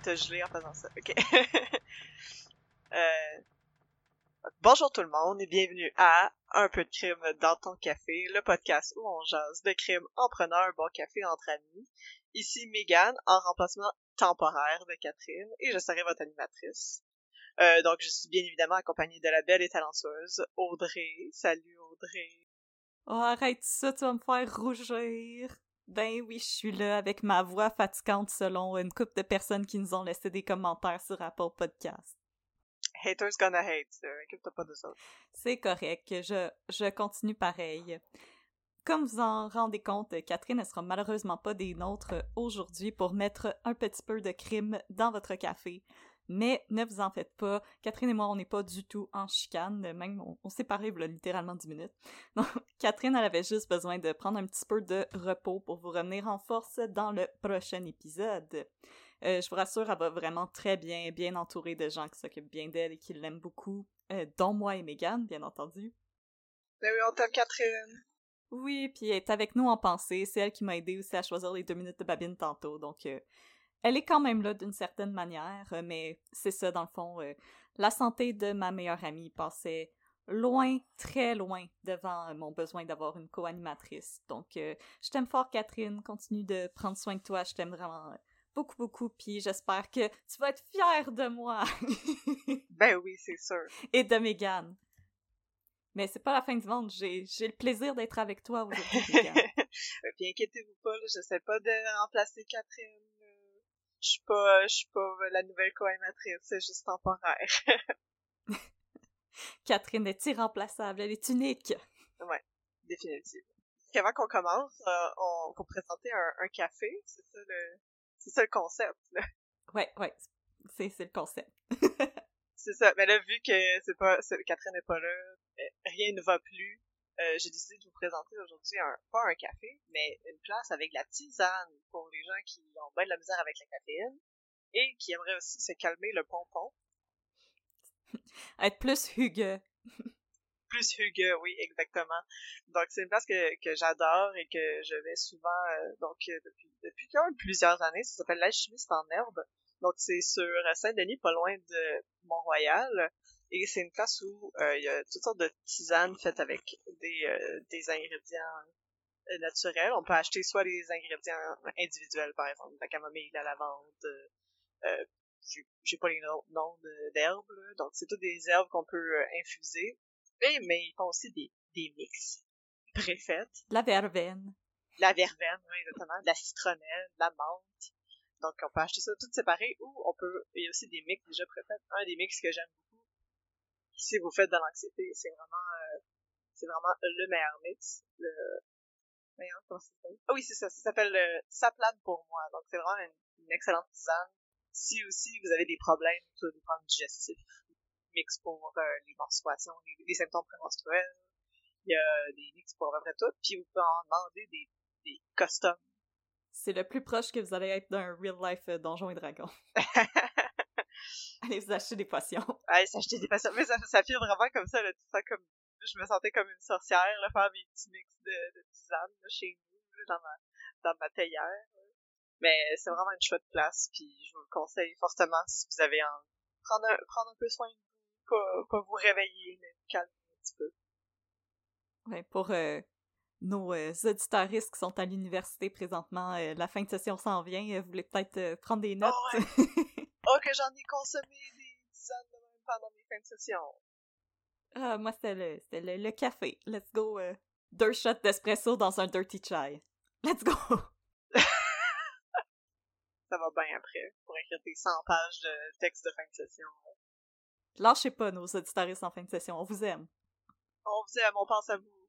Gelé en faisant ça. Ok. Euh, Bonjour tout le monde et bienvenue à Un peu de crime dans ton café, le podcast où on jase de crime en prenant un bon café entre amis. Ici Megan, en remplacement temporaire de Catherine, et je serai votre animatrice. Euh, donc je suis bien évidemment accompagnée de la belle et talentueuse Audrey. Salut Audrey. oh, arrête ça, tu vas me faire rougir. Ben oui, je suis là avec ma voix fatigante selon une couple de personnes qui nous ont laissé des commentaires sur Apple Podcast. Haters gonna hate, euh, inquiète-toi pas de ça. C'est correct, je, je continue pareil. Comme vous en rendez compte, Catherine ne sera malheureusement pas des nôtres aujourd'hui pour mettre un petit peu de crime dans votre café. Mais ne vous en faites pas, Catherine et moi, on n'est pas du tout en chicane, même on, on s'est parlé littéralement 10 minutes. Donc, Catherine, elle avait juste besoin de prendre un petit peu de repos pour vous revenir en force dans le prochain épisode. Euh, je vous rassure, elle va vraiment très bien, bien entourée de gens qui s'occupent bien d'elle et qui l'aiment beaucoup, euh, dont moi et Megan, bien entendu. Ben oui, on t'aime Catherine. Oui, puis elle est avec nous en pensée. C'est elle qui m'a aidé aussi à choisir les deux minutes de babine tantôt. Donc, euh, elle est quand même là d'une certaine manière, euh, mais c'est ça, dans le fond. euh, la santé de ma meilleure amie passait loin, très loin devant euh, mon besoin d'avoir une co-animatrice. Donc, euh, je t'aime fort, Catherine. Continue de prendre soin de toi. Je t'aime vraiment beaucoup, beaucoup. Puis j'espère que tu vas être fière de moi Ben oui, c'est sûr. et de Megan. Mais c'est pas la fin du monde. J'ai le plaisir d'être avec toi aujourd'hui, Megan. Puis inquiétez-vous pas, là, j'essaie pas de remplacer Catherine. Je suis pas, je suis pas la nouvelle co-animatrice, c'est juste temporaire. Catherine est irremplaçable, elle est unique. ouais, définitivement. Avant qu'on commence, euh, on faut présenter un, un café, c'est ça le, c'est ça le concept. Là. Ouais, ouais, c'est c'est le concept. C'est ça. Mais là, vu que c'est pas, Catherine n'est pas là, rien ne va plus. Euh, j'ai décidé de vous présenter aujourd'hui un, pas un café, mais une place avec la tisane pour les gens qui ont bien de la misère avec la caféine et qui aimeraient aussi se calmer le pompon. Être plus Hugues. plus Hugue, oui, exactement. Donc c'est une place que, que j'adore et que je vais souvent euh, donc euh, depuis depuis quand même plusieurs années. Ça s'appelle l'alchimiste en herbe. Donc c'est sur Saint-Denis, pas loin de Mont-Royal. Et c'est une place où euh, il y a toutes sortes de tisanes faites avec des, euh, des ingrédients euh, naturels. On peut acheter soit les ingrédients individuels, par exemple, la camomille, la lavande, euh, j'ai- pas les noms d'herbes, donc c'est toutes des herbes qu'on peut infuser. Mais, mais ils font aussi des, des mix préfaites. La verveine. La verveine, oui, exactement, de la citronnelle, de la menthe. Donc on peut acheter ça tout séparé ou on peut. Il y a aussi des mix déjà préfaits. Un des mix que j'aime beaucoup. Si vous faites de l'anxiété, c'est vraiment euh, c'est vraiment le meilleur mix. Le, Voyons, comment ça s'appelle? Ah oui, c'est ça. Ça s'appelle euh, Ça plane pour moi. Donc, c'est vraiment une, une excellente tisane. Si aussi vous avez des problèmes sur des problèmes digestifs, mix pour euh, les menstruations, les, les symptômes prémenstruels, il y a des mix pour à peu près tout. Puis vous pouvez en demander des, des customs. C'est le plus proche que vous allez être d'un real life euh, Donjon et Dragon. Allez vous acheter des potions. Allez, s'acheter des patients. Mais ça, ça fait vraiment comme ça, là, tout ça comme je me sentais comme une sorcière, là, faire mes petits mix de, de tisane là, chez nous, là, dans ma dans ma théière. là. Mais c'est vraiment une chouette place, puis je vous le conseille fortement si vous avez envie. Prendre un, prendre un peu soin de vous, pas, pas vous réveiller, mais calmer un petit peu. Ouais, pour euh, nos euh, auditeuristes qui sont à l'université présentement, euh, la fin de session s'en vient. euh, vous voulez peut-être euh, prendre des notes? Oh, Oh, que j'en ai consommé des de même pendant mes fins de session. ah, moi, c'était le, c'était le, le café. Let's go. deux shots d'espresso dans un dirty chai. Let's go. Ça va bien après, pour écrire tes 100 pages de texte de fin de session. Lâchez pas nos auditeuristes en fin de session. On vous aime. On vous aime, on pense à vous.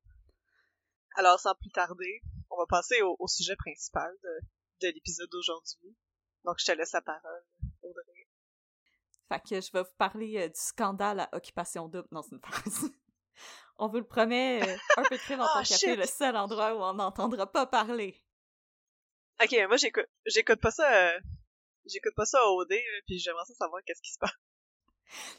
Alors, sans plus tarder, on va passer au, au sujet principal de, de l'épisode d'aujourd'hui. Donc, je te laisse la parole, Audrey. Fait que je vais vous parler euh, du scandale à Occupation Double. Non, c'est une phrase. on vous le promet, euh, un peu de crime en Ah, tant café, le seul endroit où on n'entendra pas parler. Ok, moi, j'écoute, j'écoute pas ça, euh, j'écoute pas ça au OD, puis j'aimerais ça savoir qu'est-ce qui se passe.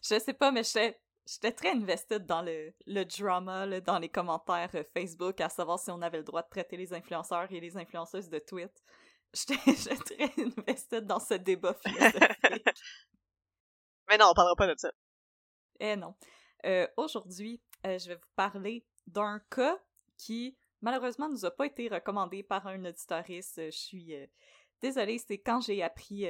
Je sais pas, mais j'étais j'étais très invested dans le, le drama, là, dans les commentaires euh, Facebook, à savoir si on avait le droit de traiter les influenceurs et les influenceuses de tweet. J'étais très invested dans ce débat philosophique. Mais non, on parlera pas de ça. Eh non. Euh, Aujourd'hui, euh, je vais vous parler d'un cas qui, malheureusement, nous a pas été recommandé par un auditoriste. Je suis euh, désolée, c'est quand j'ai appris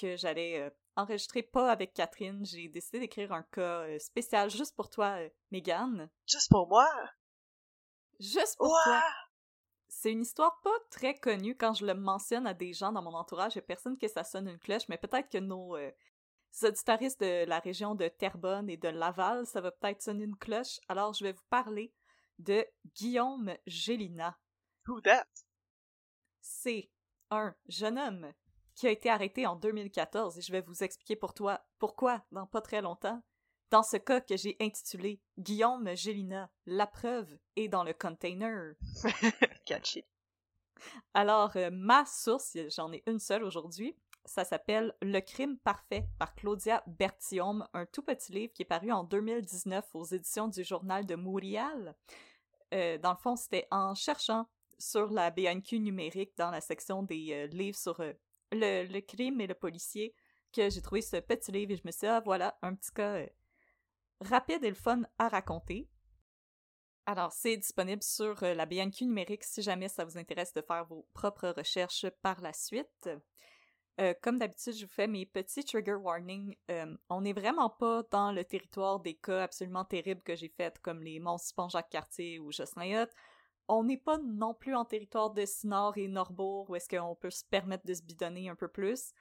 que j'allais euh, enregistrer pas avec Catherine, j'ai décidé d'écrire un cas euh, spécial juste pour toi, euh, Megan. Juste pour moi? Juste pour Ouah! toi. C'est une histoire pas très connue quand je le mentionne à des gens dans mon entourage. Il personne que ça sonne une cloche, mais peut-être que nos auditaristes de la région de Terrebonne et de Laval, ça va peut-être sonner une cloche. Alors, je vais vous parler de Guillaume Gélina. Who that? C'est un jeune homme qui a été arrêté en 2014 et je vais vous expliquer pour toi pourquoi dans pas très longtemps. Dans ce cas que j'ai intitulé Guillaume Gélina, la preuve est dans le container. Catchy. Alors, euh, ma source, j'en ai une seule aujourd'hui, ça s'appelle Le crime parfait par Claudia Bertium, un tout petit livre qui est paru en 2019 aux éditions du Journal de Montréal. Euh, dans le fond, c'était en cherchant sur la BNQ numérique dans la section des euh, livres sur euh, le, crime et le policier que j'ai trouvé ce petit livre et je me suis dit, ah voilà, un petit cas euh, rapide et le fun à raconter. Alors, c'est disponible sur euh, la BNQ numérique si jamais ça vous intéresse de faire vos propres recherches par la suite. Euh, comme d'habitude, je vous fais mes petits trigger warnings. On n'est vraiment pas dans le territoire des cas absolument terribles que j'ai faits, comme les monstres Jacques Cartier ou Jocelyn Hutt. On n'est pas non plus en territoire de Sinor et Norbourg où est-ce qu'on peut se permettre de se bidonner un peu plus.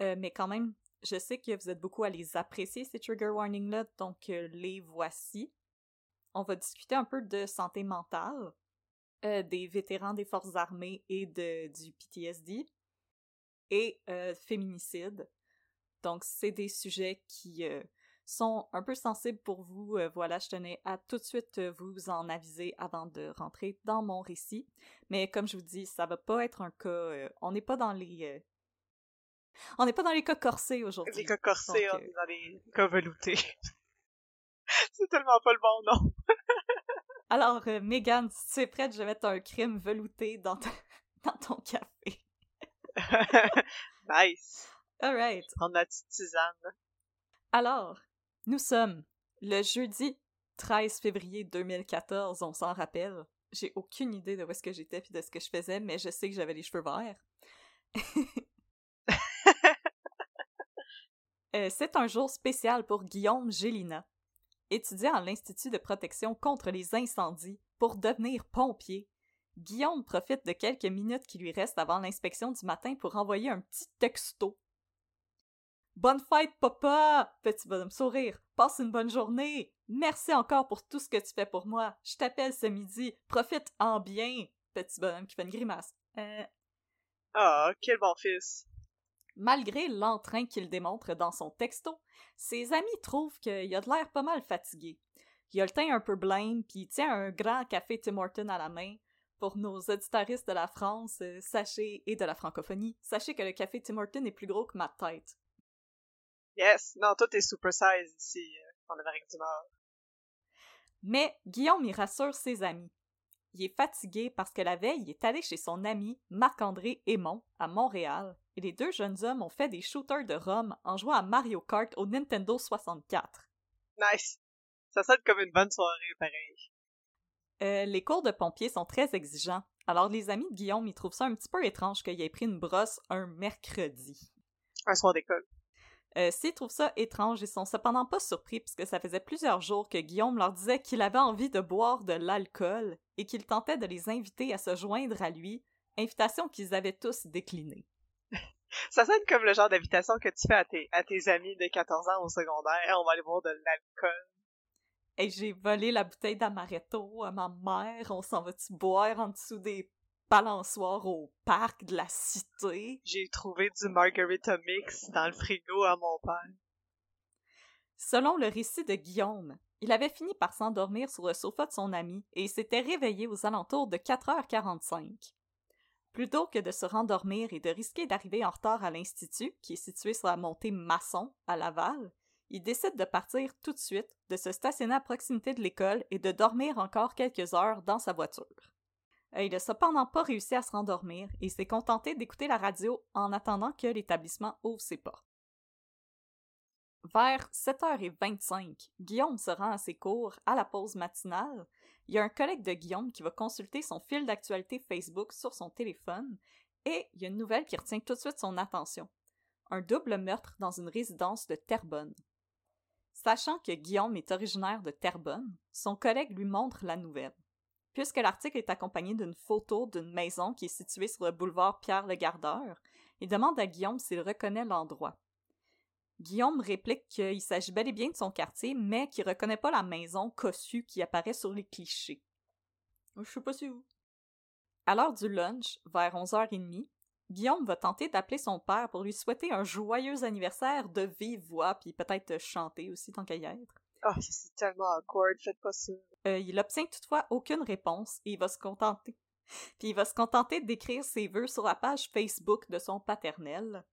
Euh, mais quand même, je sais que vous êtes beaucoup à les apprécier, ces trigger warnings-là, donc euh, les voici. On va discuter un peu de santé mentale, euh, des vétérans des forces armées et du PTSD, et féminicide. Donc, c'est des sujets qui sont un peu sensibles pour vous. Euh, voilà, je tenais à tout de suite euh, vous en aviser avant de rentrer dans mon récit. Mais comme je vous dis, ça va pas être un cas... euh, on n'est pas dans les... on n'est pas dans les cas corsés aujourd'hui. Les cas corsés, Donc, on est dans les cas veloutés. C'est tellement pas le bon nom. Alors, euh, Megan, si tu es prête, je vais mettre un crime velouté dans, ta- dans ton café. nice. Alright. Prendre ma petite tisane. Alors, nous sommes le jeudi 13 février 2014, on s'en rappelle. J'ai aucune idée de où est-ce que j'étais puis de ce que je faisais, mais je sais que j'avais les cheveux verts. Euh, c'est un jour spécial pour Guillaume Gélina, étudiant à l'Institut de protection contre les incendies pour devenir pompier. Guillaume profite de quelques minutes qui lui restent avant l'inspection du matin pour envoyer un petit texto. Bonne fête, papa! Petit bonhomme sourire. Passe une bonne journée. Merci encore pour tout ce que tu fais pour moi. Je t'appelle ce midi. Profite en bien. petit bonhomme qui fait une grimace. Euh, Ah, quel bon fils. Malgré l'entrain qu'il démontre dans son texto, ses amis trouvent qu'il a de l'air pas mal fatigué. Il a le teint un peu blême, puis il tient un grand café Tim Horton à la main. Pour nos auditaristes de la France, euh, sachez, et de la francophonie, sachez que le café Tim Horton est plus gros que ma tête. Yes. Non, tout est super size ici, euh, en Amérique du Nord. Mais Guillaume y rassure ses amis. Il est fatigué parce que la veille, il est allé chez son ami Marc-André Aymon à Montréal et les deux jeunes hommes ont fait des shooters de rhum en jouant à Mario Kart au Nintendo 64. Nice. Ça sonne comme une bonne soirée, pareil. Euh, les cours de pompiers sont très exigeants, alors les amis de Guillaume y trouvent ça un petit peu étrange qu'il ait pris une brosse un mercredi. Un soir d'école. Euh, S'ils trouvent ça étrange, ils sont cependant pas surpris puisque ça faisait plusieurs jours que Guillaume leur disait qu'il avait envie de boire de l'alcool et qu'il tentait de les inviter à se joindre à lui, invitation qu'ils avaient tous déclinée. Ça sonne comme le genre d'invitation que tu fais à tes, à tes amis de 14 ans au secondaire. On va aller boire de l'alcool. Et j'ai volé la bouteille d'amaretto à ma mère, on s'en va-tu boire en dessous des balançoires au parc de la cité? J'ai trouvé du margarita mix dans le frigo à mon père. Selon le récit de Guillaume, il avait fini par s'endormir sur le sofa de son ami et il s'était réveillé aux alentours de 4h45. Plutôt que de se rendormir et de risquer d'arriver en retard à l'Institut, qui est situé sur la montée Masson, à Laval, il décide de partir tout de suite, de se stationner à proximité de l'école et de dormir encore quelques heures dans sa voiture. Euh, Il n'a cependant pas réussi à se rendormir et s'est contenté d'écouter la radio en attendant que l'établissement ouvre ses portes. Vers 7h25, Guillaume se rend à ses cours à la pause matinale. Il y a un collègue de Guillaume qui va consulter son fil d'actualité Facebook sur son téléphone et il y a une nouvelle qui retient tout de suite son attention. Un double meurtre dans une résidence de Terrebonne. Sachant que Guillaume est originaire de Terrebonne, son collègue lui montre la nouvelle. Puisque l'article est accompagné d'une photo d'une maison qui est située sur le boulevard Pierre-le-Gardeur, il demande à Guillaume s'il reconnaît l'endroit. Guillaume réplique qu'il s'agit bel et bien de son quartier, mais qu'il reconnaît pas la maison cossue qui apparaît sur les clichés. Je sais pas si où. À l'heure du lunch, vers 11h30, Guillaume va tenter d'appeler son père pour lui souhaiter un joyeux anniversaire de vive voix, puis peut-être chanter aussi tant qu'à y être. Oh, c'est tellement awkward, faites pas ça. Euh, il obtient toutefois aucune réponse et il va se contenter. Puis il va se contenter d'écrire ses vœux sur la page Facebook de son paternel.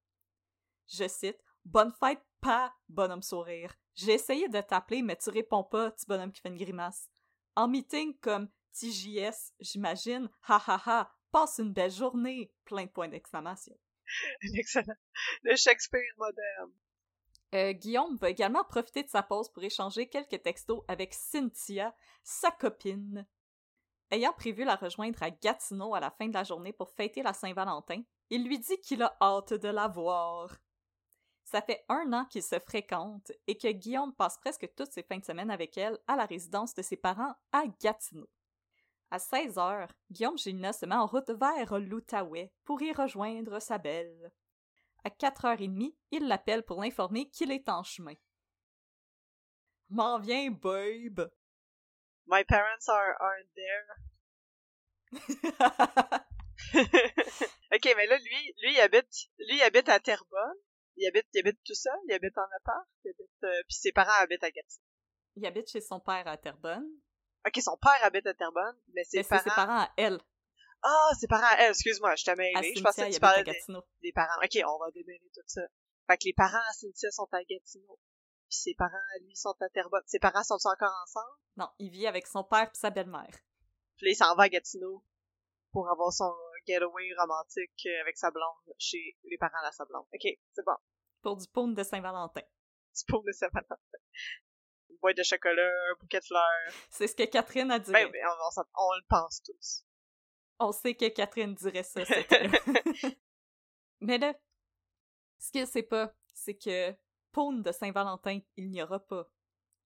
Je cite Bonne fête, pas bonhomme sourire. J'ai essayé de t'appeler, mais tu réponds pas, petit bonhomme qui fait une grimace. En meeting comme TJS, j'imagine, ha ha ha, passe une belle journée, plein de points d'exclamation. Excellent. Le Shakespeare moderne. Euh, Guillaume va également profiter de sa pause pour échanger quelques textos avec Cynthia, sa copine. Ayant prévu la rejoindre à Gatineau à la fin de la journée pour fêter la Saint-Valentin, il lui dit qu'il a hâte de la voir. Ça fait un an qu'ils se fréquentent et que Guillaume passe presque toutes ses fins de semaine avec elle à la résidence de ses parents à Gatineau. À 16 heures, Guillaume Gélina se met en route vers l'Outaouais pour y rejoindre sa belle. À 4h30, il l'appelle pour l'informer qu'il est en chemin. M'en viens, babe! My parents are, aren't there. ok, mais là, lui, lui, il habite, lui, il habite à Terrebonne. Il habite, il habite tout seul. Il habite en appart. Il habite, euh, puis ses parents habitent à Gatineau. il habite chez son père à Terrebonne, Ok, son père habite à Terrebonne, mais ses mais c'est parents. ses parents à elle, Ah, ses parents. Eh, excuse-moi, je t'ai à mêlé. Je pensais que tu parlais à des, parents. Ok, on va démêler tout ça. Fait que les parents à Cynthia sont à Gatineau. Puis ses parents à lui sont à Terrebonne. Ses parents sont encore ensemble? Non, il vit avec son père et sa belle-mère. Puis là, il s'en va à Gatineau pour avoir son getaway romantique avec sa blonde chez les parents de sa blonde. Ok, c'est bon. Pour du paume de Saint-Valentin. C'est pour de Saint-Valentin. Une boîte de chocolat, un bouquet de fleurs. C'est ce que Catherine a dit. Ben, ben, on, on s'en- on le pense tous. On sait que Catherine dirait ça. Mais là, ce qu'elle sait pas, c'est que paume de Saint-Valentin, il n'y aura pas.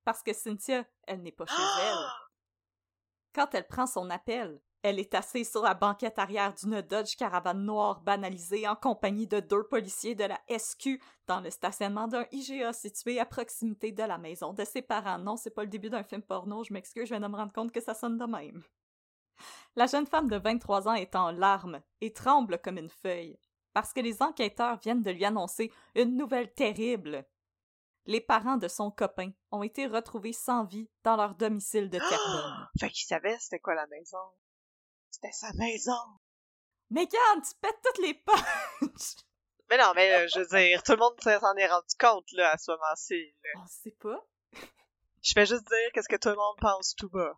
Parce que Cynthia, elle n'est pas chez elle. Quand elle prend son appel, elle est assise sur la banquette arrière d'une Dodge Caravane noire banalisée en compagnie de deux policiers de la SQ dans le stationnement d'un IGA situé à proximité de la maison de ses parents. Non, c'est pas le début d'un film porno, je m'excuse, je viens de me rendre compte que ça sonne de même. La jeune femme de 23 ans est en larmes et tremble comme une feuille, parce que les enquêteurs viennent de lui annoncer une nouvelle terrible. Les parents de son copain ont été retrouvés sans vie dans leur domicile de Terrebonne. Fait qu'il savait c'était quoi la maison. C'était sa maison. Megan, tu pètes toutes les punches! Mais non, mais euh, je veux dire, tout le monde s'en est rendu compte, là, à ce moment-ci. On sait pas. Je vais juste dire qu'est-ce que tout le monde pense tout bas.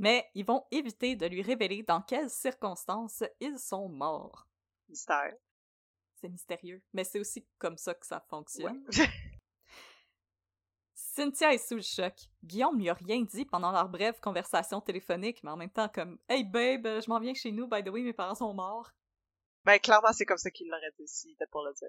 Mais ils vont éviter de lui révéler dans quelles circonstances ils sont morts. Mystère. C'est mystérieux, mais c'est aussi comme ça que ça fonctionne. Cynthia est sous le choc. Guillaume lui a rien dit pendant leur brève conversation téléphonique, mais en même temps comme Hey babe, je m'en viens chez nous, by the way, mes parents sont morts. Ben, clairement, c'est comme ça qu'il l'aurait dit si c'était pour le dire.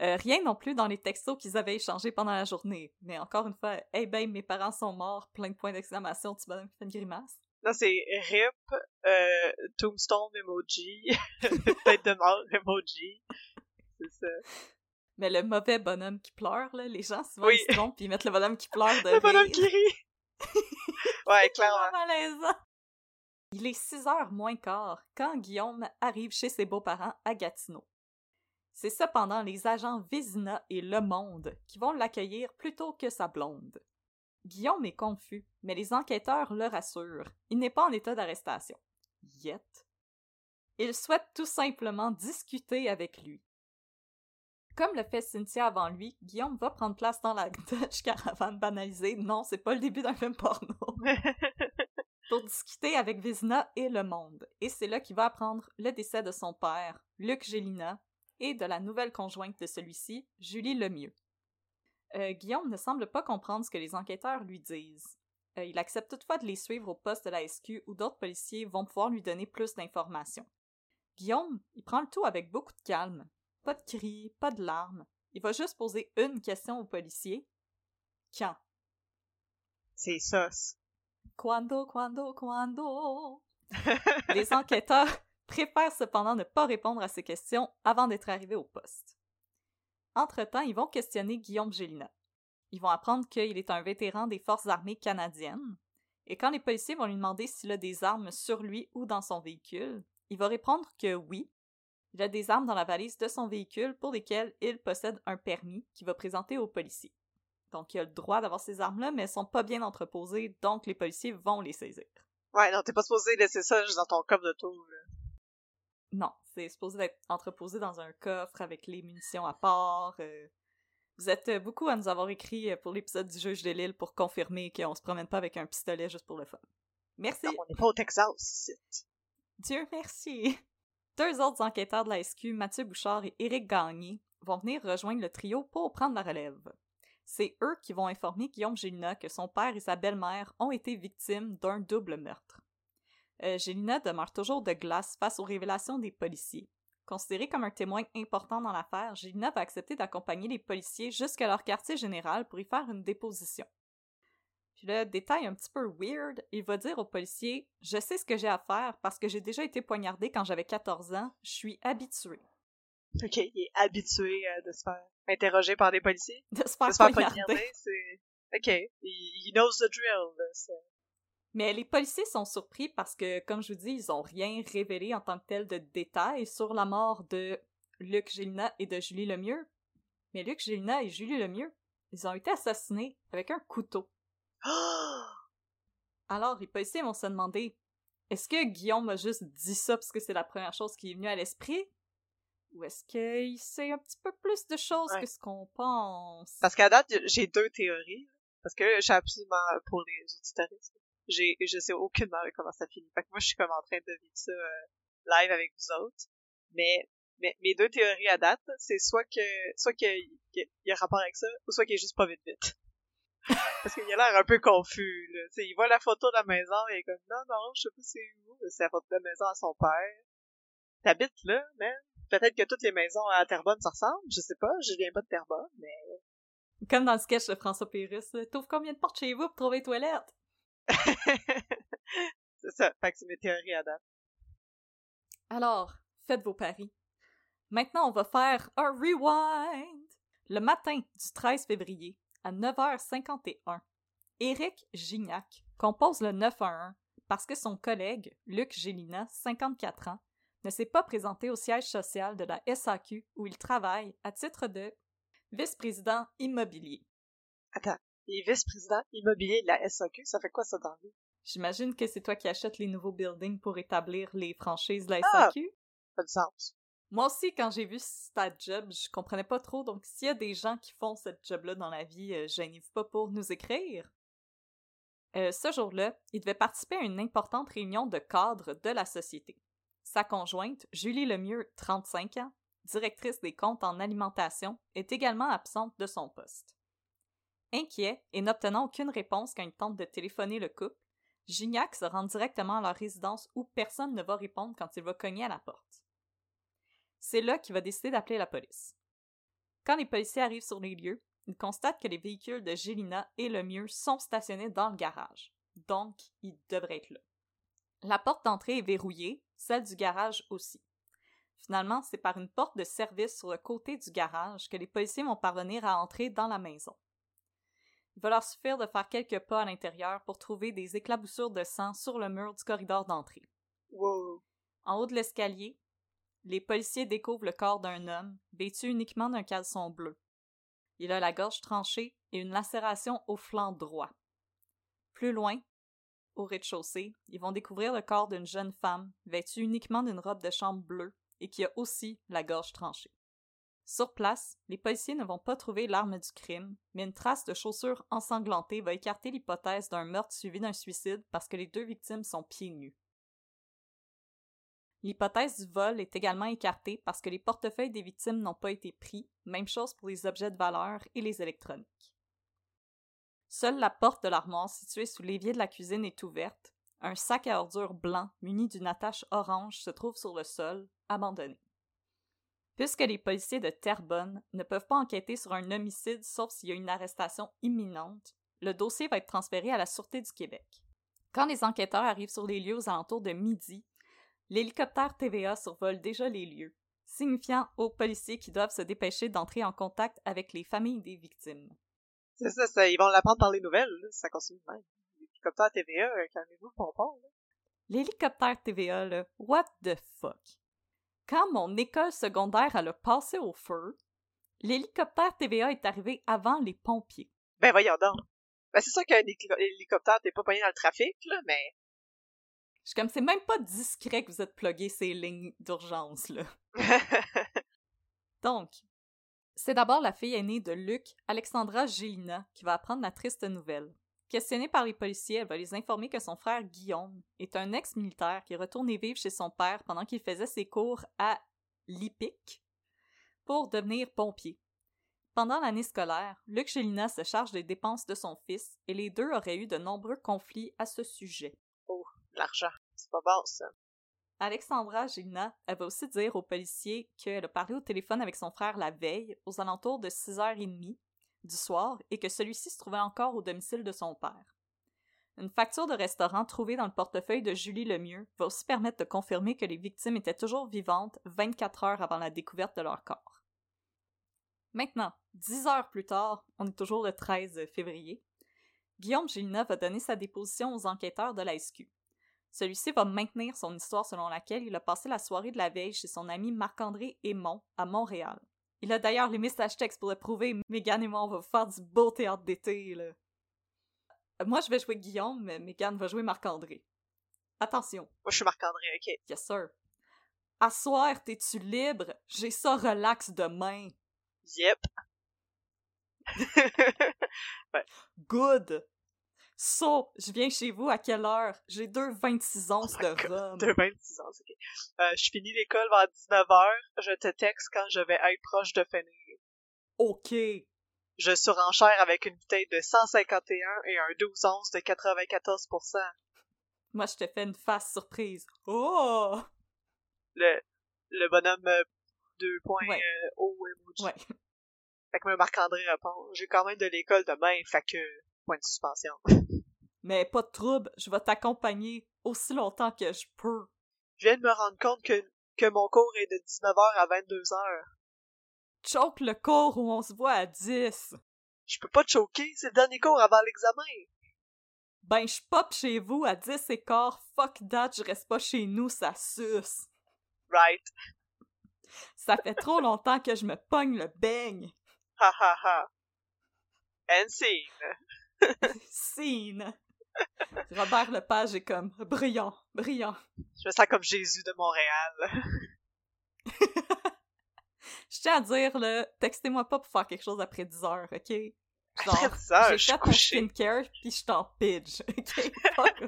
Euh, rien non plus dans les textos qu'ils avaient échangés pendant la journée. Mais encore une fois, Hey babe, mes parents sont morts, plein de points d'exclamation, tu bonhomme qui fait une grimace? Là, c'est RIP, euh, Tombstone emoji, tête de mort emoji. C'est ça. Mais le mauvais bonhomme qui pleure, là, les gens souvent Oui. ils se trompent puis ils mettent le bonhomme qui pleure de Le bonhomme qui rit. ouais, clairement. malaisant. Il est 6 heures moins quart quand Guillaume arrive chez ses beaux-parents à Gatineau. C'est cependant les agents Vézina et Le Monde qui vont l'accueillir plutôt que sa blonde. Guillaume est confus, mais les enquêteurs le rassurent. Il n'est pas en état d'arrestation. Yet. Ils souhaitent tout simplement discuter avec lui. Comme le fait Cynthia avant lui, Guillaume va prendre place dans la Dutch Caravane banalisée. Non, c'est pas le début d'un film porno. pour discuter avec Vizina et le monde. Et c'est là qu'il va apprendre le décès de son père, Luc Gélina, et de la nouvelle conjointe de celui-ci, Julie Lemieux. Euh, Guillaume ne semble pas comprendre ce que les enquêteurs lui disent. Euh, il accepte toutefois de les suivre au poste de la SQ où d'autres policiers vont pouvoir lui donner plus d'informations. Guillaume, il prend le tout avec beaucoup de calme. Pas de cris, pas de larmes. Il va juste poser une question aux policiers. Quand? c'est ça. Quando, quando, quando? Les enquêteurs préfèrent cependant ne pas répondre à ces questions avant d'être arrivés au poste. Entre-temps, ils vont questionner Guillaume Gélina. Ils vont apprendre qu'il est un vétéran des forces armées canadiennes, et quand les policiers vont lui demander s'il a des armes sur lui ou dans son véhicule, il va répondre que oui, il a des armes dans la valise de son véhicule pour lesquelles il possède un permis qu'il va présenter aux policiers. Donc il a le droit d'avoir ces armes-là, mais elles sont pas bien entreposées, donc les policiers vont les saisir. Ouais, non, t'es pas supposé laisser ça juste dans ton coffre de tour. Non, c'est supposé être entreposé dans un coffre avec les munitions à part. euh. Vous êtes euh, beaucoup à nous avoir écrit euh, pour l'épisode du juge de l'île pour confirmer qu'on se promène pas avec un pistolet juste pour le fun. Merci. Non, on n'est pas au Texas, ici. Dieu merci. Deux autres enquêteurs de la SQ, Mathieu Bouchard et Éric Gagné, vont venir rejoindre le trio pour prendre la relève. C'est eux qui vont informer Guillaume Gélina que son père et sa belle-mère ont été victimes d'un double meurtre. Euh, Gélina demeure toujours de glace face aux révélations des policiers. Considéré comme un témoin important dans l'affaire, Gélina va accepter d'accompagner les policiers jusqu'à leur quartier général pour y faire une déposition. Puis là, détail un petit peu weird, il va dire aux policiers Je sais ce que j'ai à faire parce que j'ai déjà été poignardé quand j'avais 14 ans, je suis habitué Ok, il est habitué euh, de se faire interroger par des policiers? de se De faire se faire poignarder. poignarder, c'est... Ok, he, knows the drill, c'est- Mais les policiers sont surpris parce que, comme je vous dis, ils ont rien révélé en tant que tel de détails sur la mort de Luc Gélina et de Julie Lemieux. Mais Luc Gélina et Julie Lemieux, ils ont été assassinés avec un couteau. Alors, les policiers vont se demander est-ce que Guillaume a juste dit ça parce que c'est la première chose qui est venue à l'esprit? Ou est-ce qu'il sait un petit peu plus de choses Ouais. que ce qu'on pense? Parce qu'à date, j'ai deux théories. Parce que suis absolument pour les auditoristes. J'ai, je sais aucunement comment ça finit. Fait que moi, je suis comme en train de vivre ça euh, live avec vous autres. Mais, mais mes deux théories à date, c'est soit que, soit qu'il y, a- rapport avec ça, ou soit qu'il est juste pas vite vite. Parce qu'il a l'air un peu confus, là. Tu sais, il voit la photo de la maison et il est comme, non, non, je sais pas c'est où. C'est la photo de la maison à son père. T'habites là, man. Peut-être que toutes les maisons à Terrebonne se ressemblent, je sais pas, je viens pas de Terrebonne, mais Comme dans le sketch de François Pérus, t'ouvres combien de portes chez vous pour trouver les toilettes? c'est ça. Fait que c'est mes théories à date. Alors, faites vos paris. Maintenant, on va faire un rewind. Le matin du 13 février, à 9h51, Éric Gignac compose le 911 parce que son collègue, Luc Gélina, 54 ans, ne s'est pas présenté au siège social de la SAQ où il travaille à titre de vice-président immobilier. Attends, est vice-président immobilier de la SAQ, ça fait quoi ça dans vie? J'imagine que c'est toi qui achètes les nouveaux buildings pour établir les franchises de la Ah! SAQ. Pas de sens. Moi aussi, quand j'ai vu ta job, je comprenais pas trop. Donc, s'il y a des gens qui font cette job-là dans la vie, euh, gênez-vous pas pour nous écrire. Euh, ce jour-là, il devait participer à une importante réunion de cadres de la société. Sa conjointe, Julie Lemieux, 35 ans, directrice des comptes en alimentation, est également absente de son poste. Inquiet et n'obtenant aucune réponse quand il tente de téléphoner le couple, Gignac se rend directement à leur résidence où personne ne va répondre quand il va cogner à la porte. C'est là qu'il va décider d'appeler la police. Quand les policiers arrivent sur les lieux, ils constatent que les véhicules de Gélina et le mieux sont stationnés dans le garage. Donc, ils devraient être là. La porte d'entrée est verrouillée, celle du garage aussi. Finalement, c'est par une porte de service sur le côté du garage que les policiers vont parvenir à entrer dans la maison. Il va leur suffire de faire quelques pas à l'intérieur pour trouver des éclaboussures de sang sur le mur du corridor d'entrée. Wow. En haut de l'escalier, les policiers découvrent le corps d'un homme, vêtu uniquement d'un caleçon bleu. Il a la gorge tranchée et une lacération au flanc droit. Plus loin, au rez-de-chaussée, ils vont découvrir le corps d'une jeune femme, vêtue uniquement d'une robe de chambre bleue et qui a aussi la gorge tranchée. Sur place, les policiers ne vont pas trouver l'arme du crime, mais une trace de chaussure ensanglantée va écarter l'hypothèse d'un meurtre suivi d'un suicide parce que les deux victimes sont pieds nus. L'hypothèse du vol est également écartée parce que les portefeuilles des victimes n'ont pas été pris, même chose pour les objets de valeur et les électroniques. Seule la porte de l'armoire située sous l'évier de la cuisine est ouverte. Un sac à ordures blanc muni d'une attache orange se trouve sur le sol, abandonné. Puisque les policiers de Terrebonne ne peuvent pas enquêter sur un homicide sauf s'il y a une arrestation imminente, le dossier va être transféré à la Sûreté du Québec. Quand les enquêteurs arrivent sur les lieux aux alentours de midi, l'hélicoptère TVA survole déjà les lieux, signifiant aux policiers qu'ils doivent se dépêcher d'entrer en contact avec les familles des victimes. C'est ça, ça, ils vont l'apprendre par les nouvelles, là, ça continue même. L'hélicoptère TVA, euh, calmez-vous, pompon, là. L'hélicoptère TVA, là, what the fuck? Quand mon école secondaire a passé au feu, l'hélicoptère TVA est arrivé avant les pompiers. Ben voyons donc. Ben c'est sûr qu'un hélico- hélicoptère, t'es pas pogné dans le trafic, là, mais... Je suis comme, c'est même pas discret que vous êtes plugué ces lignes d'urgence, là. Donc, c'est d'abord la fille aînée de Luc, Alexandra Gélina, qui va apprendre la triste nouvelle. Questionnée par les policiers, elle va les informer que son frère Guillaume est un ex-militaire qui est retourné vivre chez son père pendant qu'il faisait ses cours à l'IPIC pour devenir pompier. Pendant l'année scolaire, Luc Gélina se charge des dépenses de son fils et les deux auraient eu de nombreux conflits à ce sujet. Oh, l'argent. C'est pas bon, ça. Alexandra Gélina, elle va aussi dire aux policiers qu'elle a parlé au téléphone avec son frère la veille, aux alentours de 6h30 du soir, et que celui-ci se trouvait encore au domicile de son père. Une facture de restaurant trouvée dans le portefeuille de Julie Lemieux va aussi permettre de confirmer que les victimes étaient toujours vivantes 24 heures avant la découverte de leur corps. Maintenant, 10 heures plus tard, on est toujours le 13 février, Guillaume Gélina va donner sa déposition aux enquêteurs de la SQ. Celui-ci va maintenir son histoire selon laquelle il a passé la soirée de la veille chez son ami Marc-André Aymon à Montréal. Il a d'ailleurs les messages textes pour le prouver. Megan et moi, on va faire du beau théâtre d'été, là. Euh, Moi, je vais jouer Guillaume, mais Megan va jouer Marc-André. Attention. Moi, je suis Marc-André, ok. Yes, sir. À soir, t'es-tu libre? J'ai ça relax demain. Yep. Good. So, je viens chez vous à quelle heure? J'ai deux 26 onces Oh de rhum. De 26 ans, ok. Euh, je finis l'école vers 19h, je te texte quand je vais être proche de finir. OK. Je surenchère avec une bouteille de 151 et un 12 onces de 94%. Moi, je te fais une face surprise. Oh! Le, le bonhomme euh, deux points Ouais. euh, haut emoji. Ouais. Fait que Marc-André répond, j'ai quand même de l'école demain, fait que point de suspension. Mais pas de trouble, je vais t'accompagner aussi longtemps que je peux. Je viens de me rendre compte que, que mon cours est de 19h à 22h. Choke le cours où on se voit à 10. Je peux pas te choquer, c'est le dernier cours avant l'examen. Ben, je pop chez vous à 10 écarts, fuck that, je reste pas chez nous, ça suce. Right. Ça fait trop longtemps que je me pogne le beigne. Ha ha ha. And scene. Scene. Robert Lepage est comme brillant, brillant. Je me sens comme Jésus de Montréal. Je tiens à dire, là, textez-moi pas pour faire quelque chose après 10 heures, ok? Après 10 heures, je suis fait mon couché. skincare, puis je t'en pidge, ok?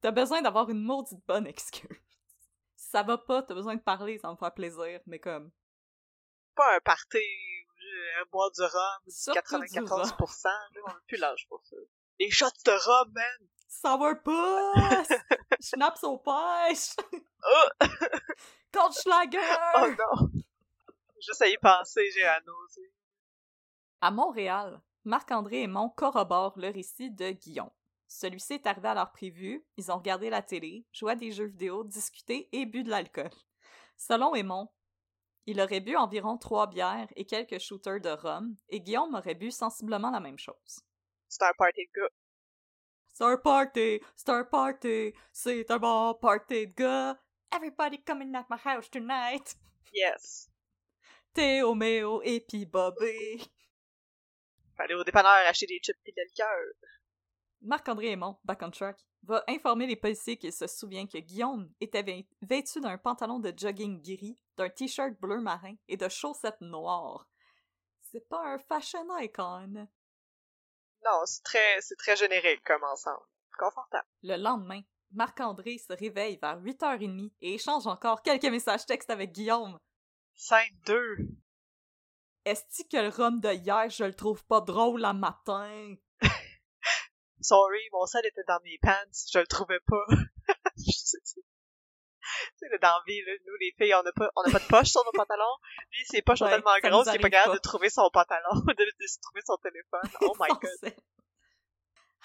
T'as besoin d'avoir une maudite bonne excuse. Si ça va pas, t'as besoin de parler, ça me faire plaisir, mais comme... Pas un party je vais boire du rhum, du Surtout du 94%, là, on a plus l'âge pour ça. Les shots de rhum, man! Sourpuss! Schnaps au pêche! Oh! Oh non! Juste à y penser, j'ai la nausée. À Montréal, Marc-André et Mon corroborent le récit de Guillaume. Celui-ci est arrivé à l'heure prévue, ils ont regardé la télé, joué à des jeux vidéo, discuté et bu de l'alcool. Selon Aymon, il aurait bu environ trois bières et quelques shooters de rhum, et Guillaume aurait bu sensiblement la même chose. C'est un party de gars. C'est un party, c'est un party, c'est un bon party de gars. Everybody coming at my house tonight. Yes. Théo, Méo et puis Bobby. Aller au dépanneur acheter des chips pis de liqueur. Marc-André Aymon, back on track, va informer les policiers qu'il se souvient que Guillaume était vê- vêtu d'un pantalon de jogging gris, d'un t-shirt bleu marin et de chaussettes noires. C'est pas un fashion icon. Non, c'est très, c'est très générique comme ensemble. Confortable. Le lendemain, Marc-André se réveille vers 8h30 et échange encore quelques messages textes avec Guillaume. Scène 2. Est-ce que le rhum de hier, je le trouve pas drôle à matin? Sorry, mon sel était dans mes pants, je le trouvais pas. tu sais, dans la vie, là, nous, les filles, on n'a pas, on a pas de poche sur nos pantalons. Lui, ses poches sont tellement grosses qu'il est pas capable de trouver son pantalon, de, de trouver son téléphone. Oh my god.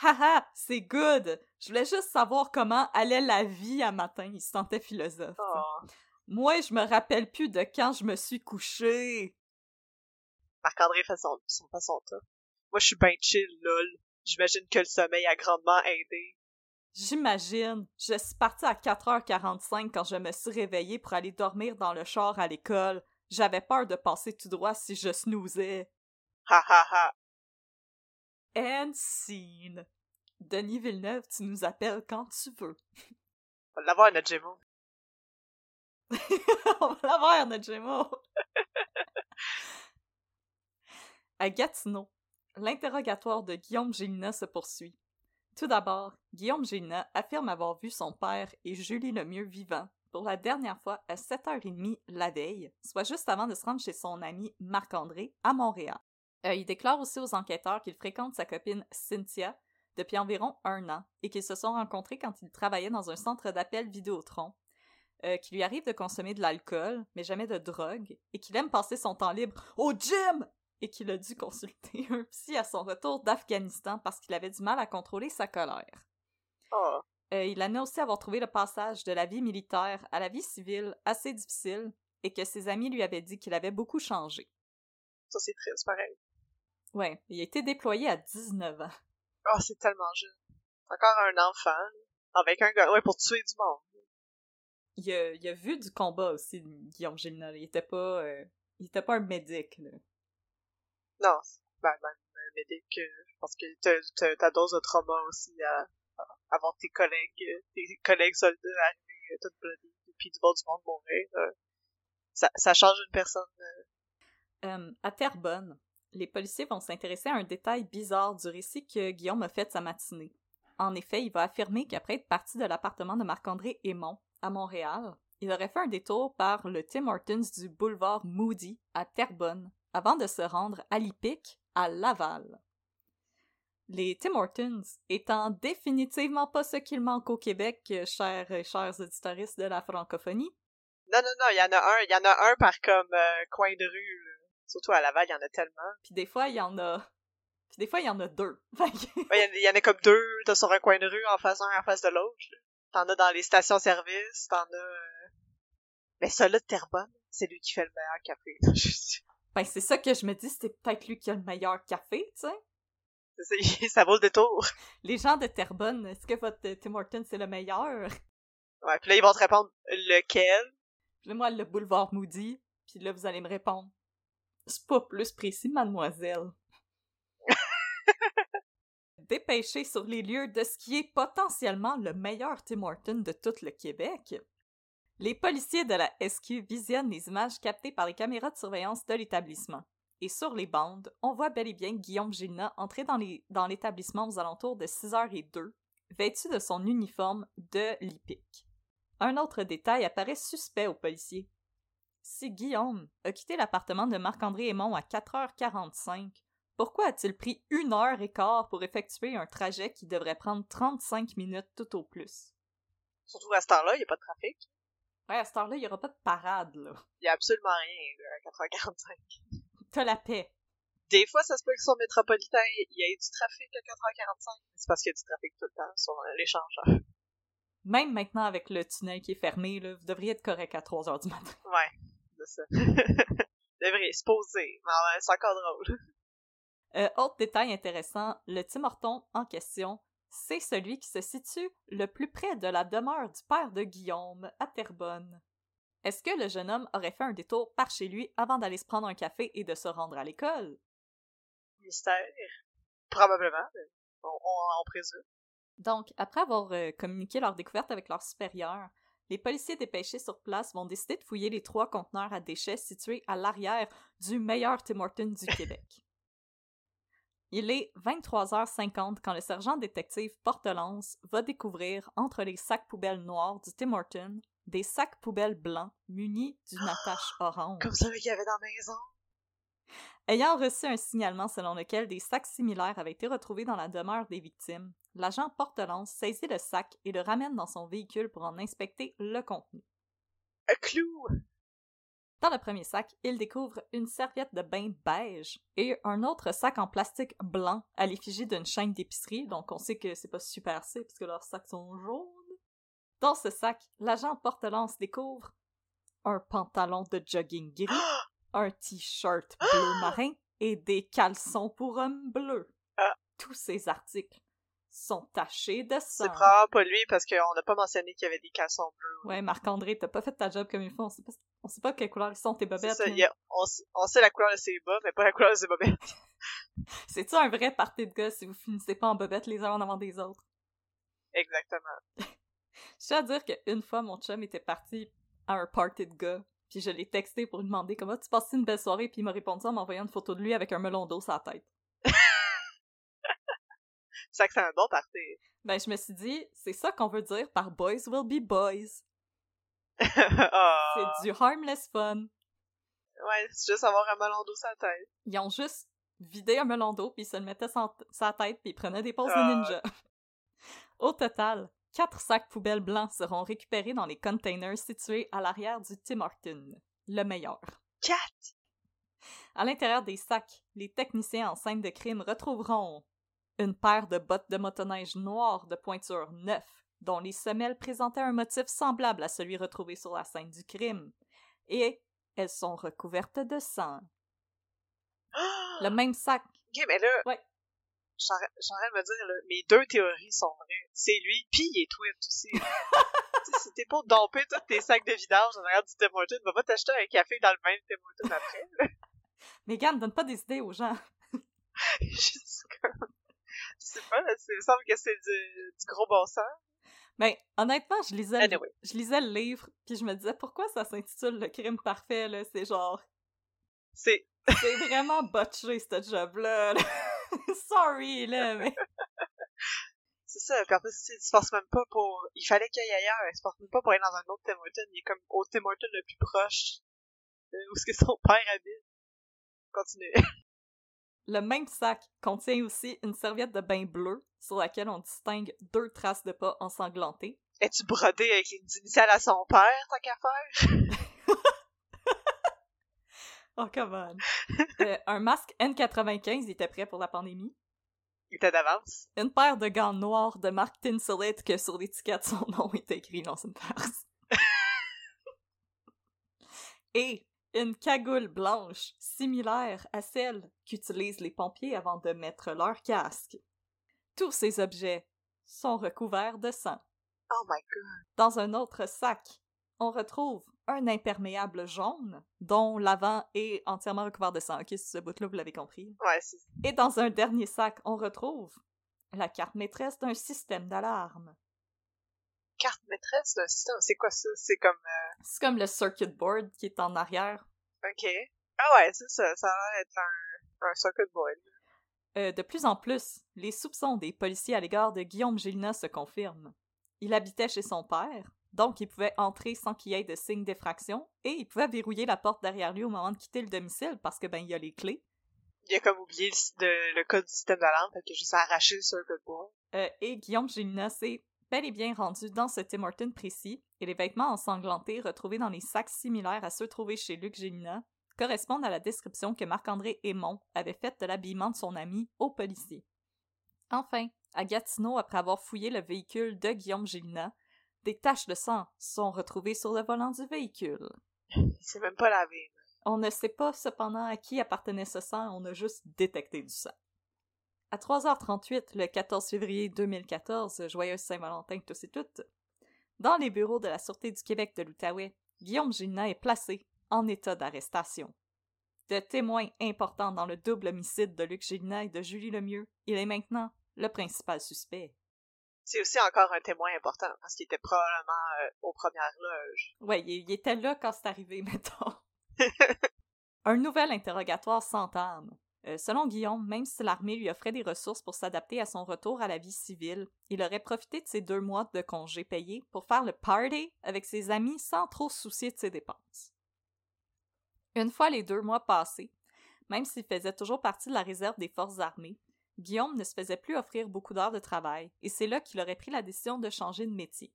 Haha, c'est good! Je voulais juste savoir comment allait la vie à matin. Il se sentait philosophe. Oh. Moi, je me rappelle plus de quand je me suis couché. Marc-André fait son, son façon top. Moi, je suis ben chill, lol. J'imagine que le sommeil a grandement aidé. J'imagine. Je suis partie à 4h45 quand je me suis réveillée pour aller dormir dans le char à l'école. J'avais peur de passer tout droit si je snoozais. Ha ha ha. And scene. Denis Villeneuve, tu nous appelles quand tu veux. On va l'avoir, notre Gémeaux. On va l'avoir, notre Gémeaux! à Gatineau, l'interrogatoire de Guillaume Gélina se poursuit. Tout d'abord, Guillaume Gélina affirme avoir vu son père et Julie Lemieux vivant pour la dernière fois à 7h30 la veille, soit juste avant de se rendre chez son ami Marc-André à Montréal. Euh, il déclare aussi aux enquêteurs qu'il fréquente sa copine Cynthia depuis environ un an et qu'ils se sont rencontrés quand il travaillait dans un centre d'appel Vidéotron euh, qu'il lui arrive de consommer de l'alcool, mais jamais de drogue, et qu'il aime passer son temps libre au gym, et qu'il a dû consulter un psy à son retour d'Afghanistan parce qu'il avait du mal à contrôler sa colère. Oh. Euh, il admet aussi avoir trouvé le passage de la vie militaire à la vie civile assez difficile, et que ses amis lui avaient dit qu'il avait beaucoup changé. Ça, c'est triste, pareil. Ouais, il a été déployé à 19 ans. Oh, c'est tellement jeune. C'est encore un enfant. Avec un gars, ouais, pour tuer du monde. Il a, il a vu du combat aussi, Guillaume Gélina. Il était pas, euh, il était pas un médic, là. Non, ben, ben, médic, euh, je pense que t'as, ta dose de trauma aussi à, à tes collègues, euh, tes collègues soldats arriver euh, tout bloody, puis du du monde mourir. euh, ça, change une personne. à Terrebonne, les policiers vont s'intéresser à un détail bizarre du récit que Guillaume a fait de sa matinée. En effet, il va affirmer qu'après être parti de l'appartement de Marc-André Aymon à Montréal, il aurait fait un détour par le Tim Hortons du boulevard Moody à Terrebonne avant de se rendre à l'Ipic à Laval. Les Tim Hortons étant définitivement pas ce qu'il manque au Québec, euh, chers, chers auditoristes de la francophonie, Non, non, non, il y en a un, il y en a un par comme euh, coin de rue. là. Surtout à Laval, il y en a tellement. puis des fois il y en a, puis des fois il y en a deux. Ouais, Il y en a- comme deux t'as sur un coin de rue en face un en face de l'autre. là. T'en as dans les stations-service, t'en as... euh, Mais celui-là de Terrebonne, c'est lui qui fait le meilleur café. Ben, c'est ça que je me dis, c'est peut-être lui qui a le meilleur café, tu sais. Ça, vaut le détour. Les gens de Terrebonne, est-ce que votre euh, Tim Hortons c'est le meilleur? Ouais, puis là, ils vont te répondre lequel? Puis moi, le boulevard Moody. Puis là, vous allez me répondre. C'est pas plus précis, mademoiselle. Dépêché sur les lieux de ce qui est potentiellement le meilleur Tim Hortons de tout le Québec. Les policiers de la SQ visionnent les images captées par les caméras de surveillance de l'établissement. Et sur les bandes, on voit bel et bien Guillaume Gilna entrer dans, l'établissement aux alentours de 6h02, vêtu de son uniforme de l'IPIC. Un autre détail apparaît suspect aux policiers. Si Guillaume a quitté l'appartement de Marc-André Aymon à 4h45, pourquoi a-t-il pris une heure et quart pour effectuer un trajet qui devrait prendre 35 minutes tout au plus? Surtout à ce temps-là, il n'y a pas de trafic. Ouais, à cette heure-là, il n'y aura pas de parade, là. Il n'y a absolument rien là, à 4h45. T'as la paix. Des fois, ça se peut que sur métropolitain, il y ait du trafic à 4h45. C'est parce qu'il y a du trafic tout le temps sur euh, l'échangeur. Même maintenant avec le tunnel qui est fermé, là, vous devriez être correct à 3 heures du matin. Ouais, c'est ça. Devrait se poser. Mais ouais, c'est encore drôle. Euh, autre détail intéressant, le Tim Horton en question, c'est celui qui se situe le plus près de la demeure du père de Guillaume, à Terrebonne. Est-ce que le jeune homme aurait fait un détour par chez lui avant d'aller se prendre un café et de se rendre à l'école? Mystère. Probablement. mais On, on, on présume. Donc, après avoir euh, communiqué leur découverte avec leurs supérieurs, les policiers dépêchés sur place vont décider de fouiller les trois conteneurs à déchets situés à l'arrière du meilleur Tim Hortons du Québec. Il est 23h50 quand le sergent détective Portelance va découvrir entre les sacs poubelles noirs du Tim Hortons des sacs poubelles blancs munis d'une attache orange. Comme celui qu'il y avait dans la maison? Ayant reçu un signalement selon lequel des sacs similaires avaient été retrouvés dans la demeure des victimes, l'agent Portelance saisit le sac et le ramène dans son véhicule pour en inspecter le contenu. Un clou! Dans le premier sac, il découvre une serviette de bain beige et un autre sac en plastique blanc à l'effigie d'une chaîne d'épicerie, donc on sait que c'est pas super C parce que leurs sacs sont jaunes. Dans ce sac, l'agent Portelance découvre un pantalon de jogging gris, un t-shirt bleu marin et des caleçons pour hommes bleus. Ah. Tous ces articles sont tachés de sang. C'est probablement pas lui parce qu'on n'a pas mentionné qu'il y avait des caleçons bleus. Ouais, Marc-André, t'as pas fait ta job comme il faut. On sait pas, on sait pas quelle couleur ils sont tes bobettes. ça, mais- il y a- on, sait la couleur de ses bas, mais pas la couleur de ses bobettes. C'est-tu un vrai party de gars si vous finissez pas en bobette les uns en avant des autres? Exactement. Je tiens à dire qu'une fois, mon chum était parti à un party de gars, puis je l'ai texté pour lui demander comment tu passais une belle soirée, puis il m'a répondu en m'envoyant une photo de lui avec un melon d'eau sur la tête. C'est ça que c'est un bon party. Ben, je me suis dit, c'est ça qu'on veut dire par boys will be boys. Ah. C'est du harmless fun. Ouais, c'est juste avoir un melon d'eau sur la tête. Ils ont juste vidé un melon d'eau, puis ils se le mettaient sur sa tête, puis ils prenaient des poses Ah. de ninja. Au total, quatre sacs poubelles blancs seront récupérés dans les containers situés à l'arrière du Tim Horton, le meilleur. Quatre! À l'intérieur des sacs, les techniciens en scène de crime retrouveront une paire de bottes de motoneige noires de pointure neuf, dont les semelles présentaient un motif semblable à celui retrouvé sur la scène du crime, et elles sont recouvertes de sang. Le même sac. Ok, mais là, Ouais. j'en de me dire, là, mes deux théories sont vraies. C'est lui, pis il est tweet aussi. Si t'es pour domper tous tes sacs de vidange en arrière du Tim Hortons, va pas t'acheter un café dans le même Tim Hortons après. là. Megan, donne pas des idées aux gens. Juste comme... Je sais pas, il me semble que c'est du, du gros bon sens. Ben, honnêtement, je lisais, le- je lisais le livre, puis je me disais pourquoi ça s'intitule Le crime parfait, là? C'est genre, C'est... c'est vraiment botché, ce job-là. là. Sorry, là, mais. C'est ça, puis en plus, il se force même pas pour... Il fallait qu'il aille ailleurs, il se force même pas pour aller dans un autre Tim Hortons, il est comme au Tim Hortons le plus proche de où est-ce que son père habite. Continue. Le même sac contient aussi une serviette de bain bleue sur laquelle on distingue deux traces de pas ensanglantées. Es-tu brodé avec les initiales à son père, tant qu'à faire? Oh, come on. Euh, un masque N95 il était prêt pour la pandémie. Il était d'avance. Une paire de gants noirs de marque Tinsolite que sur l'étiquette son nom est écrit. Non, c'est une farce. Et une cagoule blanche similaire à celle qu'utilisent les pompiers avant de mettre leur casque. Tous ces objets sont recouverts de sang. Oh my god. Dans un autre sac, on retrouve un imperméable jaune dont l'avant est entièrement recouvert de sang. Ok, ce bout-là, vous l'avez compris. Ouais, c'est Et dans un dernier sac, on retrouve la carte maîtresse d'un système d'alarme. Carte maîtresse d'un système. C'est quoi ça? C'est comme... euh, C'est comme le circuit board qui est en arrière. Ok. Ah ouais, c'est ça. Ça a l'air d'être un, un circuit board. Euh, de plus en plus, les soupçons des policiers à l'égard de Guillaume Gélina se confirment. Il habitait chez son père, donc il pouvait entrer sans qu'il y ait de signe d'effraction, et il pouvait verrouiller la porte derrière lui au moment de quitter le domicile parce que ben il y a les clés. Il a comme oublié le, le code du système d'alarme, fait qu'il a juste arraché le circuit board. Euh, et Guillaume Gélina s'est bel et bien rendu dans ce Tim Horton précis, et les vêtements ensanglantés retrouvés dans les sacs similaires à ceux trouvés chez Luc Gélina correspondent à la description que Marc-André Aymon avait faite de l'habillement de son ami aux policiers. Enfin, à Gatineau, après avoir fouillé le véhicule de Guillaume Gélina, des taches de sang sont retrouvées sur le volant du véhicule. Il s'est même pas lavé. On ne sait pas cependant à qui appartenait ce sang, on a juste détecté du sang. À 3h38, le 14 février 2014, joyeuse Saint-Valentin tous et toutes, dans les bureaux de la Sûreté du Québec de l'Outaouais, Guillaume Gélina est placé en état d'arrestation. De témoin important dans le double homicide de Luc Gélina et de Julie Lemieux, il est maintenant le principal suspect. C'est aussi encore un témoin important, parce qu'il était probablement euh, aux premières loges. Ouais, il, il était là quand c'est arrivé, mettons. Un nouvel interrogatoire s'entame. Euh, selon Guillaume, même si l'armée lui offrait des ressources pour s'adapter à son retour à la vie civile, il aurait profité de ses deux mois de congé payés pour faire le party avec ses amis sans trop soucier de ses dépenses. Une fois les deux mois passés, même s'il faisait toujours partie de la réserve des forces armées, Guillaume ne se faisait plus offrir beaucoup d'heures de travail, et c'est là qu'il aurait pris la décision de changer de métier.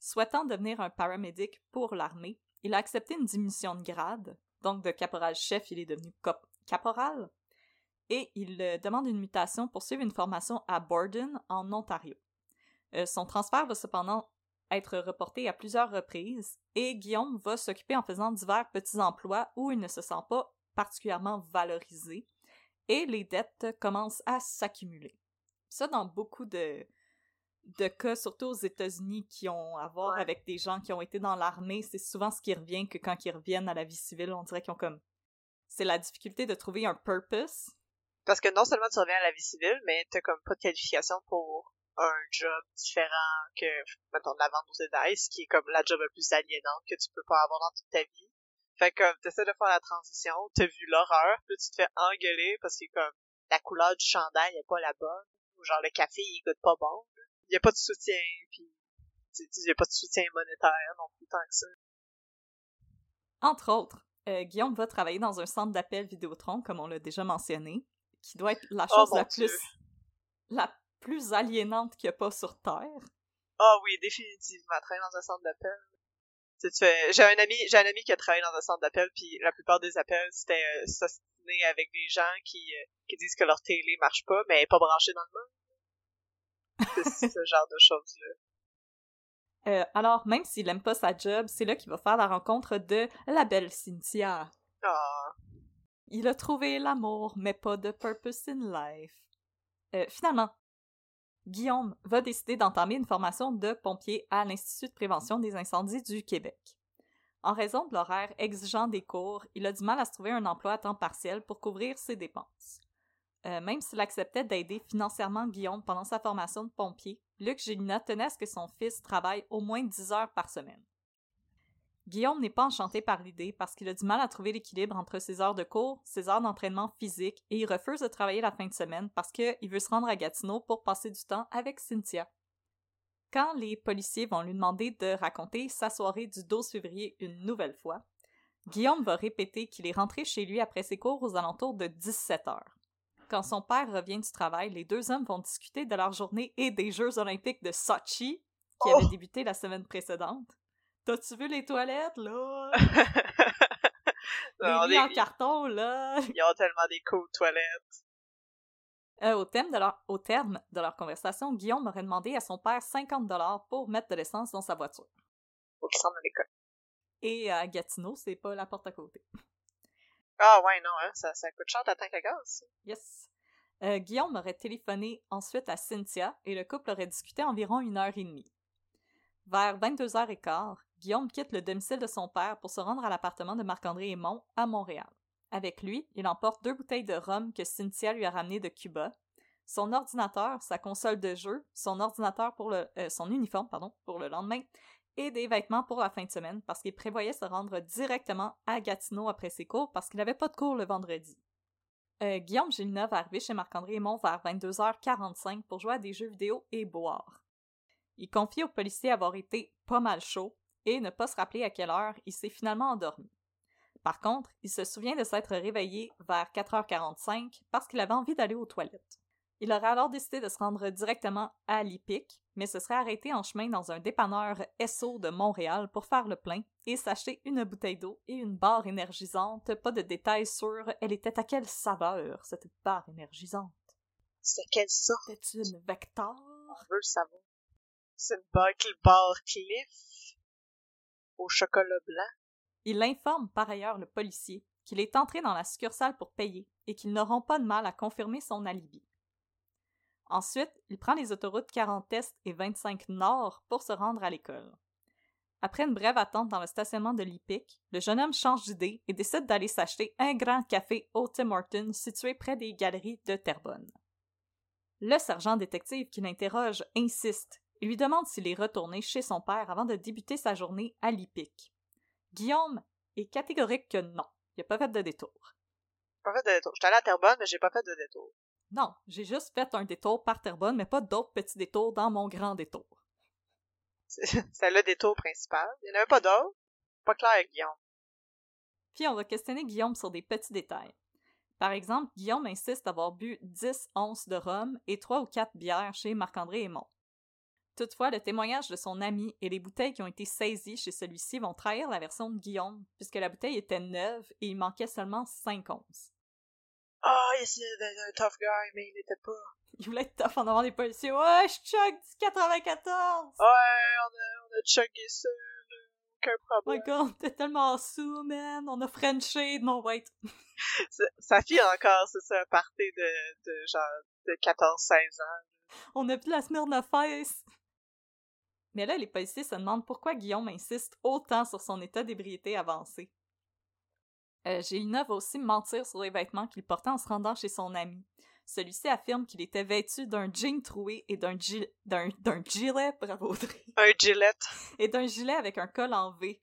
Souhaitant devenir un paramédic pour l'armée, il a accepté une diminution de grade, donc de caporal-chef, il est devenu cop- caporal, et il euh, demande une mutation pour suivre une formation à Borden, en Ontario. Euh, son transfert va cependant être reporté à plusieurs reprises, et Guillaume va s'occuper en faisant divers petits emplois où il ne se sent pas particulièrement valorisé, et les dettes commencent à s'accumuler. Ça, dans beaucoup de, de cas, surtout aux États-Unis, qui ont à voir avec des gens qui ont été dans l'armée, c'est souvent ce qui revient que quand ils reviennent à la vie civile, on dirait qu'ils ont comme. C'est la difficulté de trouver un purpose. Parce que non seulement tu reviens à la vie civile, mais t'as comme pas de qualification pour un job différent que, mettons, de la vente aux détails, ce qui est comme la job la plus aliénante que tu peux pas avoir dans toute ta vie. Fait que comme t'essaies de faire la transition, t'as vu l'horreur, puis tu te fais engueuler parce que comme la couleur du chandail est pas la bonne, ou genre le café il goûte pas bon. Il y a pas de soutien, puis il y a pas de soutien monétaire non plus tant que ça. Entre autres, euh, Guillaume va travailler dans un centre d'appel Vidéotron, comme on l'a déjà mentionné, qui doit être la Oh chose la Dieu. plus la plus aliénante qu'il y a pas sur Terre. Ah oui, définitivement, travailler dans un centre d'appel. Tu fais- J'ai un ami, j'ai un ami qui a travaillé dans un centre d'appel, puis la plupart des appels c'était euh, s'ostiner avec des gens qui euh, qui disent que leur télé marche pas, mais elle est pas branchée dans le monde. C'est ce genre de choses là. Euh, alors, même s'il aime pas sa job, c'est là qu'il va faire la rencontre de la belle Cynthia. Ah, Il a trouvé l'amour, mais pas de purpose in life. Euh, finalement, Guillaume va décider d'entamer une formation de pompier à l'Institut de prévention des incendies du Québec. En raison de l'horaire exigeant des cours, il a du mal à se trouver un emploi à temps partiel pour couvrir ses dépenses. Euh, même s'il acceptait d'aider financièrement Guillaume pendant sa formation de pompier, Luc Gélina tenait à ce que son fils travaille au moins 10 heures par semaine. Guillaume n'est pas enchanté par l'idée parce qu'il a du mal à trouver l'équilibre entre ses heures de cours, ses heures d'entraînement physique et il refuse de travailler la fin de semaine parce qu'il veut se rendre à Gatineau pour passer du temps avec Cynthia. Quand les policiers vont lui demander de raconter sa soirée du 12 février une nouvelle fois, Guillaume va répéter qu'il est rentré chez lui après ses cours aux alentours de 17 heures. Quand son père revient du travail, les deux hommes vont discuter de leur journée et des Jeux olympiques de Sochi qui avaient Oh! débuté la semaine précédente. T'as-tu vu les toilettes, là? Les lits en carton, là! Ils ont tellement des cool toilettes. Euh, au, thème de leur, au terme de leur conversation, Guillaume aurait demandé à son père 50 dollars pour mettre de l'essence dans sa voiture. Faut qu'ils s'en à l'école. Et à Gatineau, c'est pas la porte à côté. Ah ouais, non, hein, ça, ça coûte cher ta tank à gaz. Yes. Euh, Guillaume aurait téléphoné ensuite à Cynthia et le couple aurait discuté environ une heure et demie. Vers 22h15, Guillaume quitte le domicile de son père pour se rendre à l'appartement de Marc-André Aymon à Montréal. Avec lui, il emporte deux bouteilles de rhum que Cynthia lui a ramenées de Cuba, son ordinateur, sa console de jeu, son ordinateur pour le, euh, son uniforme pardon, pour le lendemain et des vêtements pour la fin de semaine parce qu'il prévoyait se rendre directement à Gatineau après ses cours parce qu'il n'avait pas de cours le vendredi. Euh, Guillaume Villeneuve est arrivé chez Marc-André Aymon vers 22h45 pour jouer à des jeux vidéo et boire. Il confie au policier avoir été pas mal chaud et ne pas se rappeler à quelle heure il s'est finalement endormi. Par contre, il se souvient de s'être réveillé vers 4h45 parce qu'il avait envie d'aller aux toilettes. Il aurait alors décidé de se rendre directement à l'IPIC, mais se serait arrêté en chemin dans un dépanneur SO de Montréal pour faire le plein et s'acheter une bouteille d'eau et une barre énergisante. Pas de détails sur elle était à quelle saveur, cette barre énergisante? C'est quelle sorte? C'était une Vector? On veut le savoir. C'est une bar, bar Cliff au chocolat blanc. Il informe par ailleurs le policier qu'il est entré dans la succursale pour payer et qu'ils n'auront pas de mal à confirmer son alibi. Ensuite, il prend les autoroutes 40 Est et 25 Nord pour se rendre à l'école. Après une brève attente dans le stationnement de l'IPIC, le jeune homme change d'idée et décide d'aller s'acheter un grand café au Tim situé près des galeries de Terrebonne. Le sergent détective qui l'interroge insiste et lui demande s'il est retourné chez son père avant de débuter sa journée à l'IPIC. Guillaume est catégorique que non, il n'a pas fait de détour. Pas fait de détour. J'étais à Terrebonne, mais j'ai pas fait de détour. Non, j'ai juste fait un détour par Terrebonne, mais pas d'autres petits détours dans mon grand détour. C'est le détour principal. Il n'y en avait pas d'autres. Pas clair Guillaume. Puis on va questionner Guillaume sur des petits détails. Par exemple, Guillaume insiste d'avoir bu 10 onces de rhum et 3 ou 4 bières chez Marc-André Aymon. Toutefois, le témoignage de son ami et les bouteilles qui ont été saisies chez celui-ci vont trahir la version de Guillaume, puisque la bouteille était neuve et il manquait seulement 5 onces. Ah, il essayait d'être un tough guy, mais il n'était pas. Il voulait être tough en avant des policiers. Ouais, je chug du 94! Ouais, on a, on a chuggé ça. Aucun Oh my problème. god, t'es tellement sous, man! On a Frenché, non, wait. Sa- fille encore, c'est ça, un party de, de genre de 14-16 ans. On a plus la Smirnoff Ice. Mais là, les policiers se demandent pourquoi Guillaume insiste autant sur son état d'ébriété avancé. Euh, Gélina va aussi mentir sur les vêtements qu'il portait en se rendant chez son ami. Celui-ci affirme qu'il était vêtu d'un jean troué et d'un gi- d'un d'un gilet, bravo Audrey, Un Gillette. et d'un gilet avec un col en V.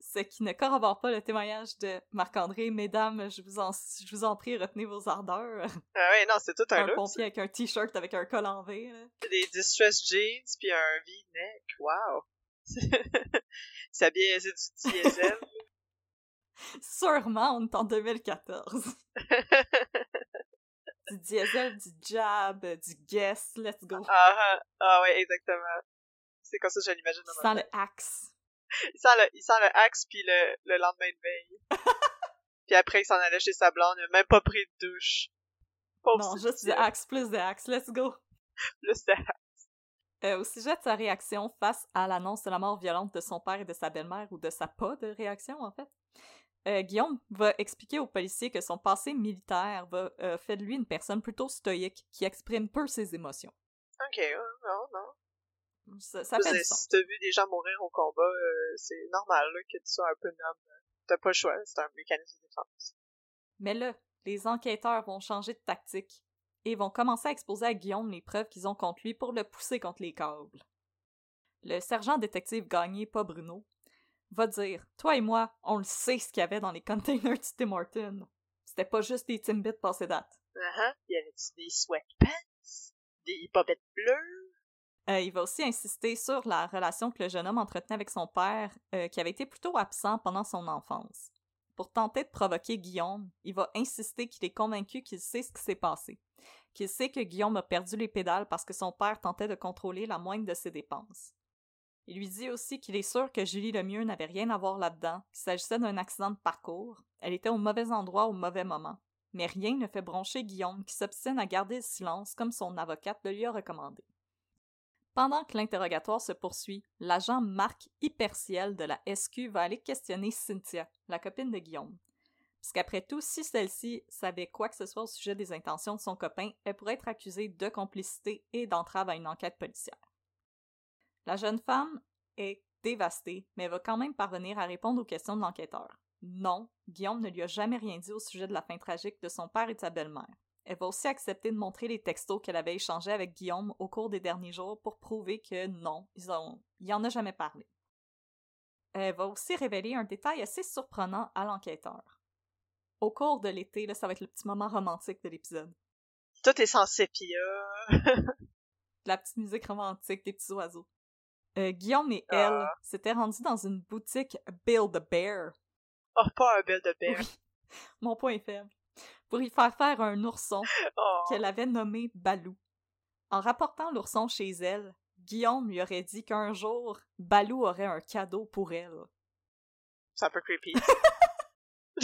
Ce qui ne corrobore pas le témoignage de Marc-André. Mesdames, je vous en, je vous en prie, retenez vos ardeurs. Ah ouais, non, c'est tout un, Un look. pompier avec un t-shirt avec un col en V. là. Des distress jeans, puis un V-neck. Wow. c'est bien, c'est du diesel. Sûrement, on est en 2014. du diesel, du jab, du guess, let's go. ah, ah, ah ouais, exactement. C'est comme ça que je l'imagine Sans tête. le axe. Il sent le, il sent le axe puis le, le lendemain de veille. puis après, il s'en allait chez sa blonde, il a même pas pris de douche. Pauvre Non, juste du axe plus de axe, let's go. Plus de Euh, au sujet de sa réaction face à l'annonce de la mort violente de son père et de sa belle-mère, ou de sa pas de réaction en fait, euh, Guillaume va expliquer aux policiers que son passé militaire va, euh, fait de lui une personne plutôt stoïque qui exprime peu ses émotions. Ok, non, non. Ça, ça fait C'est- du sens. si t'as vu des gens mourir au combat, euh, c'est normal là, que tu sois un peu noble. T'as pas le choix, c'est un mécanisme de défense. Mais là, les enquêteurs vont changer de tactique et vont commencer à exposer à Guillaume les preuves qu'ils ont contre lui pour le pousser contre les câbles. Le sergent détective gagné, pas Bruno, va dire Toi et moi, on le sait ce qu'il y avait dans les containers du Tim Hortons. C'était pas juste des Timbits passés date. Uh Il y avait-tu des sweatpants? Des bobettes bleues? Euh, il va aussi insister sur la relation que le jeune homme entretenait avec son père, euh, qui avait été plutôt absent pendant son enfance. Pour tenter de provoquer Guillaume, il va insister qu'il est convaincu qu'il sait ce qui s'est passé, qu'il sait que Guillaume a perdu les pédales parce que son père tentait de contrôler la moindre de ses dépenses. Il lui dit aussi qu'il est sûr que Julie Lemieux n'avait rien à voir là-dedans, qu'il s'agissait d'un accident de parcours, elle était au mauvais endroit au mauvais moment. Mais rien ne fait broncher Guillaume qui s'obstine à garder le silence comme son avocate le lui a recommandé. Pendant que l'interrogatoire se poursuit, l'agent Marc Hyperciel de la SQ va aller questionner Cynthia, la copine de Guillaume. Puisqu'après tout, si celle-ci savait quoi que ce soit au sujet des intentions de son copain, elle pourrait être accusée de complicité et d'entrave à une enquête policière. La jeune femme est dévastée, mais va quand même parvenir à répondre aux questions de l'enquêteur. Non, Guillaume ne lui a jamais rien dit au sujet de la fin tragique de son père et de sa belle-mère. Elle va aussi accepter de montrer les textos qu'elle avait échangés avec Guillaume au cours des derniers jours pour prouver que non, ils ont, il en a jamais parlé. Elle va aussi révéler un détail assez surprenant à l'enquêteur. Au cours de l'été, là, ça va être le petit moment romantique de l'épisode. Tout est sans sépia. La petite musique romantique des petits oiseaux. Euh, Guillaume et elle Ah. s'étaient rendus dans une boutique Build a Bear. Oh, pas un bel de bear. Oui, mon point est faible. Pour y faire faire un ourson Oh. qu'elle avait nommé Balou. En rapportant l'ourson chez elle, Guillaume lui aurait dit qu'un jour, Balou aurait un cadeau pour elle. C'est un peu creepy.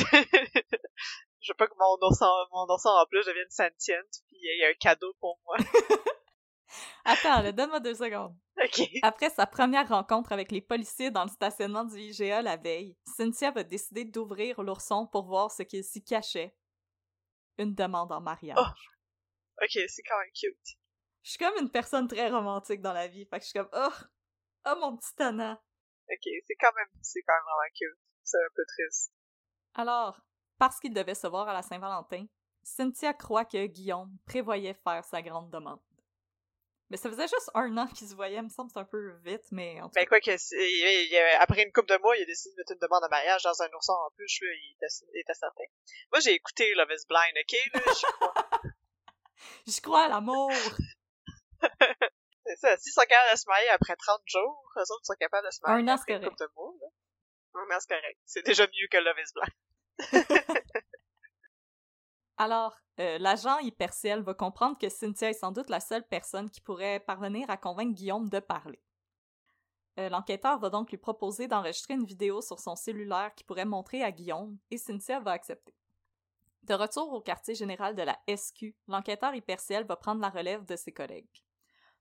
Je veux pas que mon ourson, mon ourson en plus devienne sentiente, puis il y a un cadeau pour moi. Attends, là, donne-moi deux secondes. Après sa première rencontre avec les policiers dans le stationnement du IGA la veille, Cynthia va décider d'ouvrir l'ourson pour voir ce qu'il s'y cachait. Une demande en mariage. Oh. Ok, c'est quand même cute. Je suis comme une personne très romantique dans la vie, fait que je suis comme, oh, oh mon petit tannant. Ok, c'est quand même, c'est quand même vraiment cute. C'est un peu triste. Alors, parce qu'ils devaient se voir à la Saint-Valentin, Cynthia croit que Guillaume prévoyait faire sa grande demande. Mais ça faisait juste un an qu'ils se voyaient, il me semble c'est un peu vite, mais en tout Ben quoi que, c'est- il- il- après une couple de mois, il a décidé de mettre une demande de mariage dans un ourson en plus, je, il, était, il était certain. Moi, j'ai écouté Love is Blind, ok? Là, je crois. J'y crois à l'amour! c'est ça. S'ils sont capables de se marier après 30 jours, eux autres sont capables de se marier Un après c'est une couple de mois, là. Un an, c'est correct. C'est déjà mieux que Love is Blind. Alors, euh, l'agent hyperciel va comprendre que Cynthia est sans doute la seule personne qui pourrait parvenir à convaincre Guillaume de parler. Euh, L'enquêteur va donc lui proposer d'enregistrer une vidéo sur son cellulaire qui pourrait montrer à Guillaume, et Cynthia va accepter. De retour au quartier général de la SQ, l'enquêteur hyperciel va prendre la relève de ses collègues.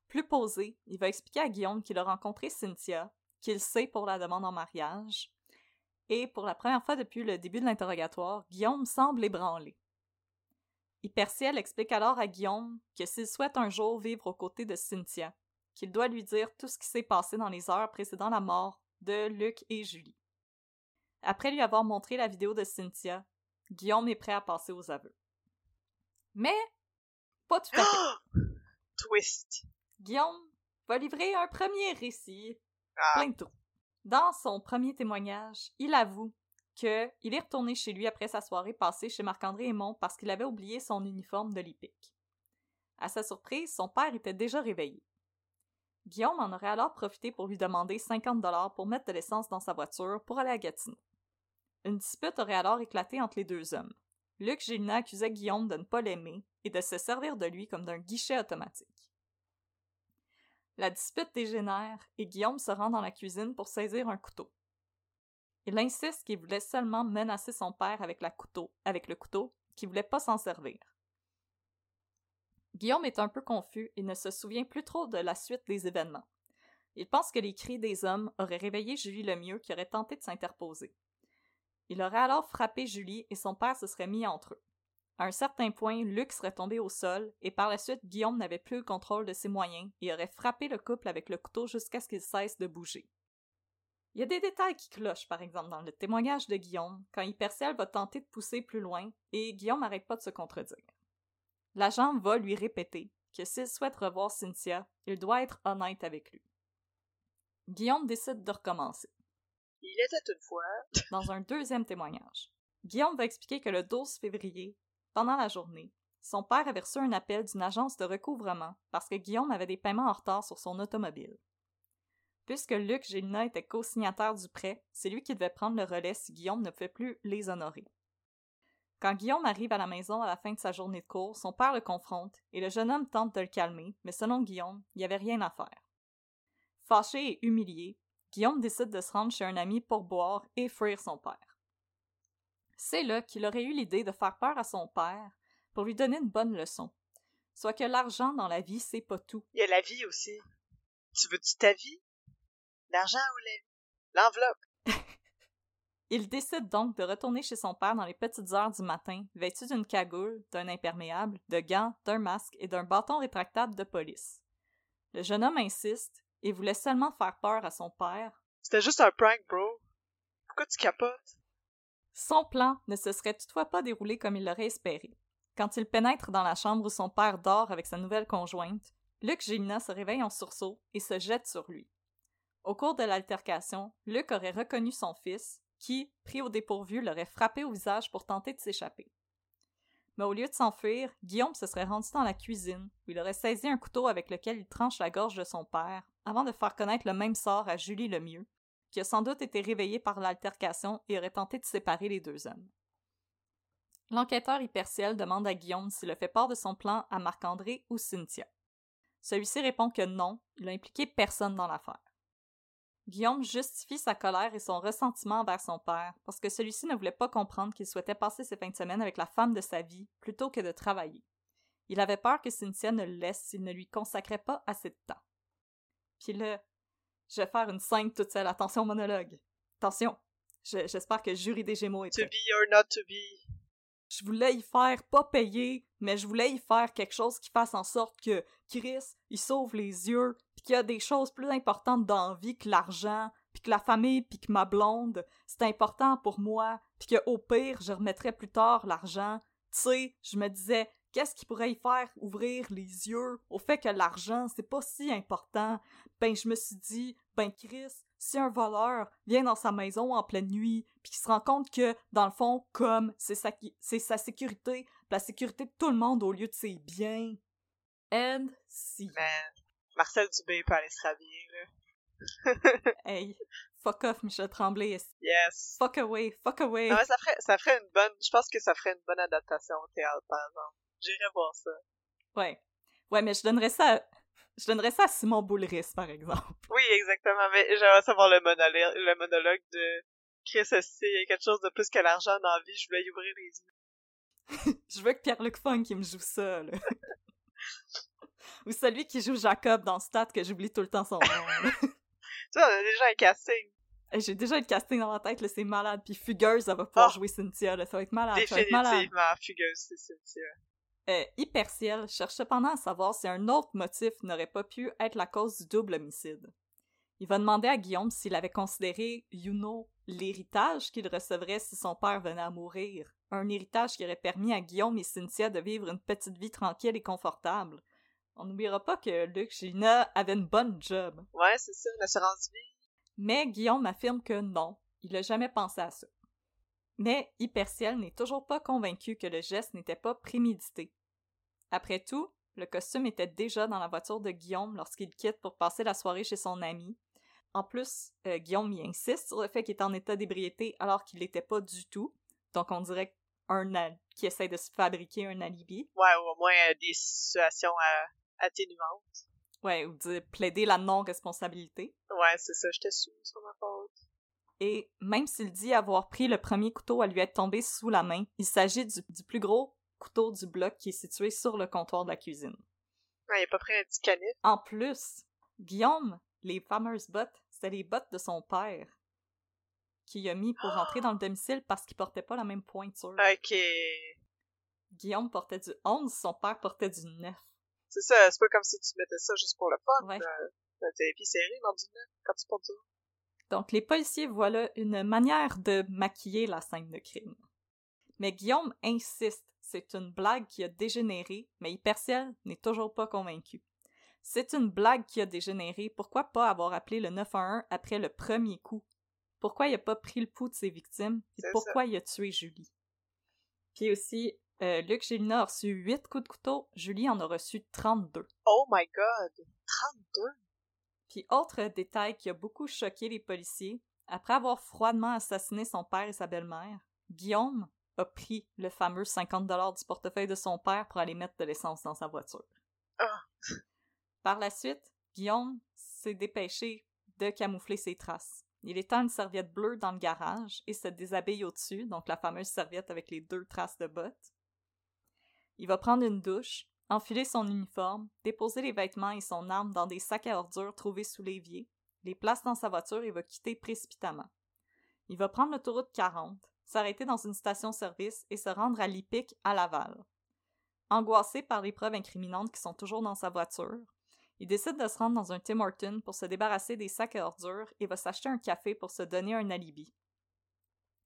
Plus posé, il va expliquer à Guillaume qu'il a rencontré Cynthia, qu'il sait pour la demande en mariage, et pour la première fois depuis le début de l'interrogatoire, Guillaume semble ébranlé. Hyperciel explique alors à Guillaume que s'il souhaite un jour vivre aux côtés de Cynthia, qu'il doit lui dire tout ce qui s'est passé dans les heures précédant la mort de Luc et Julie. Après lui avoir montré la vidéo de Cynthia, Guillaume est prêt à passer aux aveux. Mais, pas tout à fait. Twist. Guillaume va livrer un premier récit Ah. plein de trous. Dans son premier témoignage, il avoue que il est retourné chez lui après sa soirée passée chez Marc-André Aymon parce qu'il avait oublié son uniforme de l'IPIC. À sa surprise, son père était déjà réveillé. Guillaume en aurait alors profité pour lui demander 50 dollars pour mettre de l'essence dans sa voiture pour aller à Gatineau. Une dispute aurait alors éclaté entre les deux hommes. Luc Gélina accusait Guillaume de ne pas l'aimer et de se servir de lui comme d'un guichet automatique. La dispute dégénère et Guillaume se rend dans la cuisine pour saisir un couteau. Il insiste qu'il voulait seulement menacer son père avec, couteau, avec le couteau, qu'il voulait pas s'en servir. Guillaume est un peu confus et ne se souvient plus trop de la suite des événements. Il pense que les cris des hommes auraient réveillé Julie Lemieux qui aurait tenté de s'interposer. Il aurait alors frappé Julie et son père se serait mis entre eux. À un certain point, Luc serait tombé au sol et par la suite, Guillaume n'avait plus le contrôle de ses moyens et aurait frappé le couple avec le couteau jusqu'à ce qu'il cesse de bouger. Il y a des détails qui clochent, par exemple, dans le témoignage de Guillaume, quand Hyperciel va tenter de pousser plus loin et Guillaume n'arrête pas de se contredire. L'agent va lui répéter que s'il souhaite revoir Cynthia, il doit être honnête avec lui. Guillaume décide de recommencer. Il était une fois. Dans un deuxième témoignage, Guillaume va expliquer que le 12 février, pendant la journée, son père avait reçu un appel d'une agence de recouvrement parce que Guillaume avait des paiements en retard sur son automobile. Puisque Luc Gélina était co-signataire du prêt, c'est lui qui devait prendre le relais si Guillaume ne pouvait plus les honorer. Quand Guillaume arrive à la maison à la fin de sa journée de cours, son père le confronte et le jeune homme tente de le calmer, mais selon Guillaume, il n'y avait rien à faire. Fâché et humilié, Guillaume décide de se rendre chez un ami pour boire et fuir son père. C'est là qu'il aurait eu l'idée de faire peur à son père pour lui donner une bonne leçon. Soit que l'argent dans la vie, c'est pas tout. Il y a la vie aussi. Tu veux-tu ta vie? L'argent ou la vie? L'enveloppe? Il décide donc de retourner chez son père dans les petites heures du matin, vêtu d'une cagoule, d'un imperméable, de gants, d'un masque et d'un bâton rétractable de police. Le jeune homme insiste et voulait seulement faire peur à son père. C'était juste un prank, bro. Pourquoi tu capotes? Son plan ne se serait toutefois pas déroulé comme il l'aurait espéré. Quand il pénètre dans la chambre où son père dort avec sa nouvelle conjointe, Luc Gélina se réveille en sursaut et se jette sur lui. Au cours de l'altercation, Luc aurait reconnu son fils, qui, pris au dépourvu, l'aurait frappé au visage pour tenter de s'échapper. Mais au lieu de s'enfuir, Guillaume se serait rendu dans la cuisine, où il aurait saisi un couteau avec lequel il tranche la gorge de son père, avant de faire connaître le même sort à Julie Lemieux, qui a sans doute été réveillée par l'altercation et aurait tenté de séparer les deux hommes. L'enquêteur hyperciel demande à Guillaume s'il a fait part de son plan à Marc-André ou Cynthia. Celui-ci répond que non, il n'a impliqué personne dans l'affaire. Guillaume justifie sa colère et son ressentiment envers son père, parce que celui-ci ne voulait pas comprendre qu'il souhaitait passer ses fins de semaine avec la femme de sa vie plutôt que de travailler. Il avait peur que Cynthia ne le laisse s'il ne lui consacrait pas assez de temps. Puis là, je vais faire une scène toute seule. Attention, monologue. Attention. J'espère que le jury des Gémeaux est To be or not to be. Je voulais y faire pas payer, mais je voulais y faire quelque chose qui fasse en sorte que Chris, il sauve les yeux, puis qu'il y a des choses plus importantes dans la vie que l'argent, puis que la famille, puis que ma blonde, c'est important pour moi, puis que au pire, je remettrai plus tard l'argent. Tu sais, je me disais, qu'est-ce qui pourrait y faire ouvrir les yeux au fait que l'argent, c'est pas si important? Ben, je me suis dit, ben Chris, si un voleur vient dans sa maison en pleine nuit, puis qu'il se rend compte que, dans le fond, comme c'est sa, c'est sa sécurité, la sécurité de tout le monde au lieu de ses biens. And si. Man, Marcel Dubé peut aller se rhabiller, là. hey, fuck off, Michel Tremblay. Yes. Fuck away, fuck away. Non, mais ça ferait, ça ferait une bonne, je pense que ça ferait une bonne adaptation au théâtre, par exemple. J'irais voir ça. Ouais. Ouais, mais je donnerais ça je donnerais ça à Simon Boulris, par exemple. Oui, exactement. Mais j'aimerais savoir le monologue, le monologue de Chris Esti. Il y a quelque chose de plus que l'argent dans la vie. Je voulais y ouvrir les yeux. je veux que Pierre-Luc Funk qui me joue ça, là. Ou celui qui joue Jacob dans Stat, que j'oublie tout le temps son nom. tu sais, on a déjà un casting. J'ai déjà un casting dans ma tête, là, c'est malade. Puis Fugueuse, elle va pouvoir oh. jouer Cynthia, là. Ça va être malade. Définitivement, Fugueuse, c'est Cynthia. Euh, Hyperciel cherche cependant à savoir si un autre motif n'aurait pas pu être la cause du double homicide. Il va demander à Guillaume s'il avait considéré, you know, l'héritage qu'il recevrait si son père venait à mourir. Un héritage qui aurait permis à Guillaume et Cynthia de vivre une petite vie tranquille et confortable. On n'oubliera pas que Luc Gina avait une bonne job. Ouais, c'est ça, l'assurance vie. Mais Guillaume affirme que non, il n'a jamais pensé à ça. Mais Hyperciel n'est toujours pas convaincu que le geste n'était pas prémédité. Après tout, le costume était déjà dans la voiture de Guillaume lorsqu'il quitte pour passer la soirée chez son ami. En plus, euh, Guillaume y insiste sur le fait qu'il est en état d'ébriété alors qu'il l'était pas du tout. Donc on dirait un qui essaie de se fabriquer un alibi. Ouais, ou au moins euh, des situations euh, atténuantes. Ouais, ou de plaider la non-responsabilité. Ouais, c'est ça, je te suis sur ma faute. Et même s'il dit avoir pris le premier couteau à lui être tombé sous la main, il s'agit du plus gros couteau du bloc qui est situé sur le comptoir de la cuisine. Ouais, il a pas pris un petit canif. En plus, Guillaume, les fameuses bottes, c'était les bottes de son père qu'il a mis pour rentrer dans le domicile parce qu'il portait pas la même pointure. Ok. Guillaume portait du 11, son père portait du 9. C'est ça, c'est pas comme si tu mettais ça juste pour le fun. Ouais. T'es serré dans du 9 quand tu portes ça. Donc les policiers voient là une manière de maquiller la scène de crime. Mais Guillaume insiste c'est une blague qui a dégénéré, mais Hyperciel n'est toujours pas convaincu. C'est une blague qui a dégénéré, pourquoi pas avoir appelé le 911 après le premier coup? Pourquoi il a pas pris le pouls de ses victimes? Et pourquoi il a tué Julie? Puis aussi, euh, Luc Gélina a reçu 8 coups de couteau, Julie en a reçu 32. Oh my god! 32? Puis autre détail qui a beaucoup choqué les policiers, après avoir froidement assassiné son père et sa belle-mère, Guillaume a pris le fameux 50 dollars du portefeuille de son père pour aller mettre de l'essence dans sa voiture. Ah. Par la suite, Guillaume s'est dépêché de camoufler ses traces. Il étend une serviette bleue dans le garage et se déshabille au-dessus, donc la fameuse serviette avec les deux traces de bottes. Il va prendre une douche. enfiler son uniforme, déposer les vêtements et son arme dans des sacs à ordures trouvés sous l'évier, les place dans sa voiture et va quitter précipitamment. Il va prendre l'autoroute 40, s'arrêter dans une station-service et se rendre à l'Ipic à Laval. Angoissé par les preuves incriminantes qui sont toujours dans sa voiture, il décide de se rendre dans un Tim Horton pour se débarrasser des sacs à ordures et va s'acheter un café pour se donner un alibi.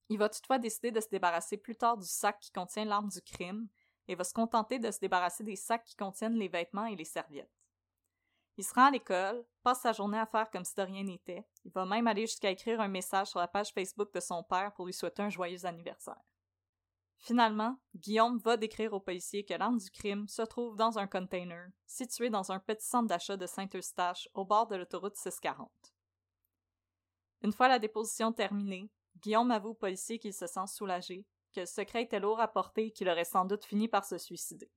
Il va toutefois décider de se débarrasser plus tard du sac qui contient l'arme du crime et va se contenter de se débarrasser des sacs qui contiennent les vêtements et les serviettes. Il se rend à l'école, passe sa journée à faire comme si de rien n'était. Il va même aller jusqu'à écrire un message sur la page Facebook de son père pour lui souhaiter un joyeux anniversaire. Finalement, Guillaume va décrire au policier que l'arme du crime se trouve dans un container, situé dans un petit centre d'achat de Saint-Eustache, au bord de l'autoroute 640. Une fois la déposition terminée, Guillaume avoue au policier qu'il se sent soulagé, que le secret était lourd à porter et qu'il aurait sans doute fini par se suicider.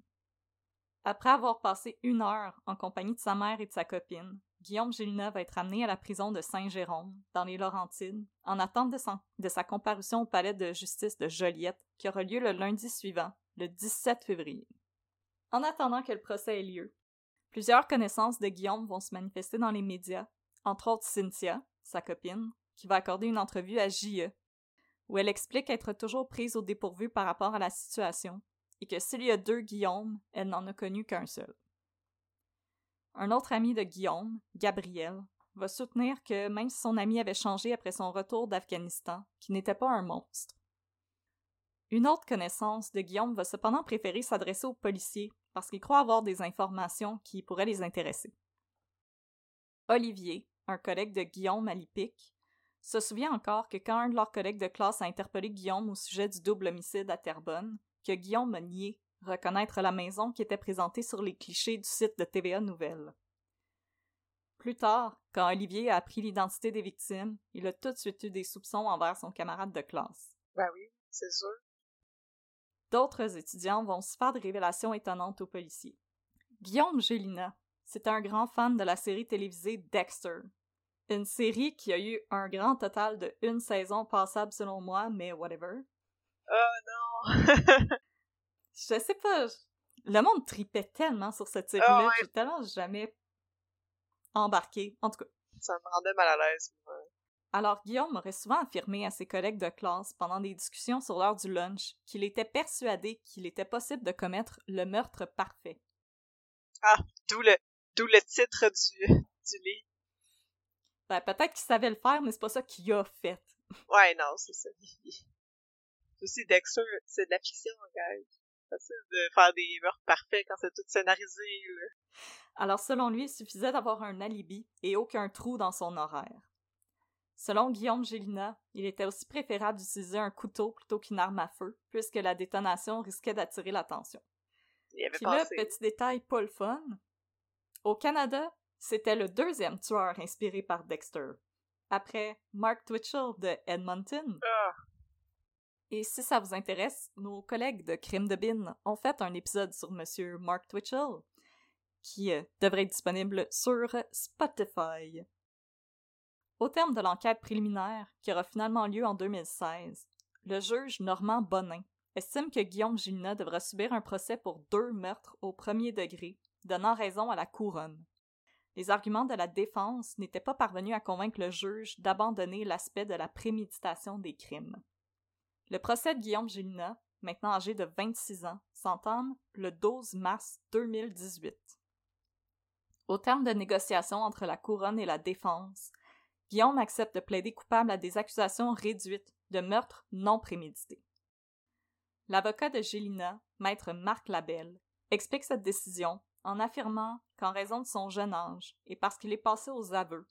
Après avoir passé une heure en compagnie de sa mère et de sa copine, Guillaume Gélina va être amené à la prison de Saint-Jérôme, dans les Laurentides, en attente de, sa comparution au palais de justice de Joliette, qui aura lieu le lundi suivant, le 17 février. En attendant que le procès ait lieu, plusieurs connaissances de Guillaume vont se manifester dans les médias, entre autres Cynthia, sa copine, qui va accorder une entrevue à JE, où elle explique être toujours prise au dépourvu par rapport à la situation, et que s'il y a deux Guillaume, elle n'en a connu qu'un seul. Un autre ami de Guillaume, Gabriel, va soutenir que même si son ami avait changé après son retour d'Afghanistan, qu'il n'était pas un monstre. Une autre connaissance de Guillaume va cependant préférer s'adresser aux policiers parce qu'il croit avoir des informations qui pourraient les intéresser. Olivier, un collègue de Guillaume à l'IPIC, se souvient encore que quand un de leurs collègues de classe a interpellé Guillaume au sujet du double homicide à Terrebonne, que Guillaume a reconnaître la maison qui était présentée sur les clichés du site de TVA Nouvelles. Plus tard, quand Olivier a appris l'identité des victimes, il a tout de suite eu des soupçons envers son camarade de classe. Ben oui, c'est sûr. D'autres étudiants vont se faire des révélations étonnantes aux policiers. Guillaume Gélina, c'est un grand fan de la série télévisée Dexter. Une série qui a eu un grand total de une saison passable selon moi, mais whatever. Oh non! je sais pas. Le monde tripait tellement sur cette série-là oh, que j'ai tellement jamais embarqué. En tout cas. Ça me rendait mal à l'aise. Alors, Guillaume aurait souvent affirmé à ses collègues de classe pendant des discussions sur l'heure du lunch qu'il était persuadé qu'il était possible de commettre le meurtre parfait. Ah, d'où le, d'où le titre du, du livre. Ben, peut-être qu'il savait le faire, mais c'est pas ça qu'il a fait. Ouais, non, c'est ça. aussi Dexter, c'est de la fiction, gars. Facile de faire des meurtres parfaits quand c'est tout scénarisé. Alors selon lui, il suffisait d'avoir un alibi et aucun trou dans son horaire. Selon Guillaume Gélina, il était aussi préférable d'utiliser un couteau plutôt qu'une arme à feu, puisque la détonation risquait d'attirer l'attention. Puis là, petit détail pas le fun. Au Canada, c'était le deuxième tueur inspiré par Dexter, après Mark Twitchell de Edmonton. Ah. Et si ça vous intéresse, nos collègues de Crime de Bin ont fait un épisode sur Monsieur Mark Twitchell, qui euh, devrait être disponible sur Spotify. Au terme de l'enquête préliminaire, qui aura finalement lieu en 2016, le juge Normand Bonin estime que Guillaume Gilna devra subir un procès pour deux meurtres au premier degré, donnant raison à la couronne. Les arguments de la défense n'étaient pas parvenus à convaincre le juge d'abandonner l'aspect de la préméditation des crimes. Le procès de Guillaume Gélina, maintenant âgé de 26 ans, s'entame le 12 mars 2018. Au terme de négociations entre la couronne et la défense, Guillaume accepte de plaider coupable à des accusations réduites de meurtre non prémédité. L'avocat de Gélina, maître Marc Labelle, explique cette décision en affirmant qu'en raison de son jeune âge et parce qu'il est passé aux aveux,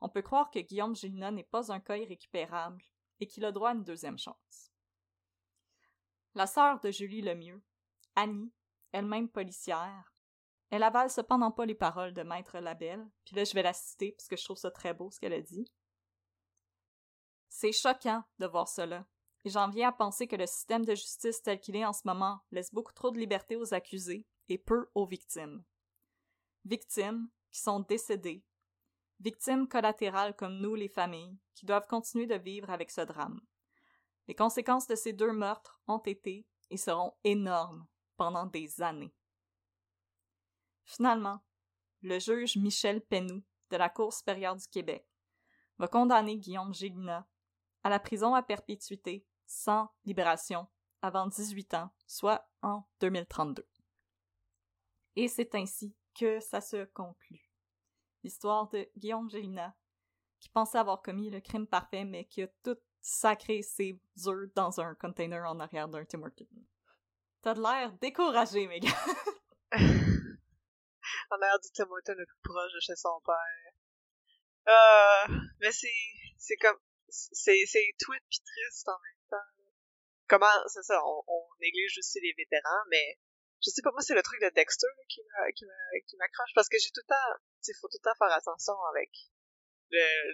on peut croire que Guillaume Gélina n'est pas un cas irrécupérable et qu'il a droit à une deuxième chance. La sœur de Julie Lemieux, Annie, elle-même policière, elle avale cependant pas les paroles de Maître Labelle, puis là je vais la citer parce que je trouve ça très beau ce qu'elle a dit. C'est choquant de voir cela, et j'en viens à penser que le système de justice tel qu'il est en ce moment laisse beaucoup trop de liberté aux accusés et peu aux victimes. Victimes qui sont décédées victimes collatérales comme nous les familles, qui doivent continuer de vivre avec ce drame. Les conséquences de ces deux meurtres ont été et seront énormes pendant des années. Finalement, le juge Michel Penou de la Cour supérieure du Québec va condamner Guillaume Gélina à la prison à perpétuité sans libération avant 18 ans, soit en 2032. Et c'est ainsi que ça se conclut. L'histoire de Guillaume Gélina, qui pensait avoir commis le crime parfait, mais qui a tout sacré ses œufs dans un container en arrière d'un Tim Hortons. T'as de l'air découragé, mes gars. en arrière du Tim Hortons le plus proche de chez son père. Euh, mais c'est, c'est comme, c'est, c'est tweet pis triste en même temps. Comment, c'est ça, on néglige aussi les vétérans, mais je sais pas, moi, c'est le truc de Dexter là, qui, qui m'accroche parce que j'ai tout le temps, il faut tout le temps faire attention avec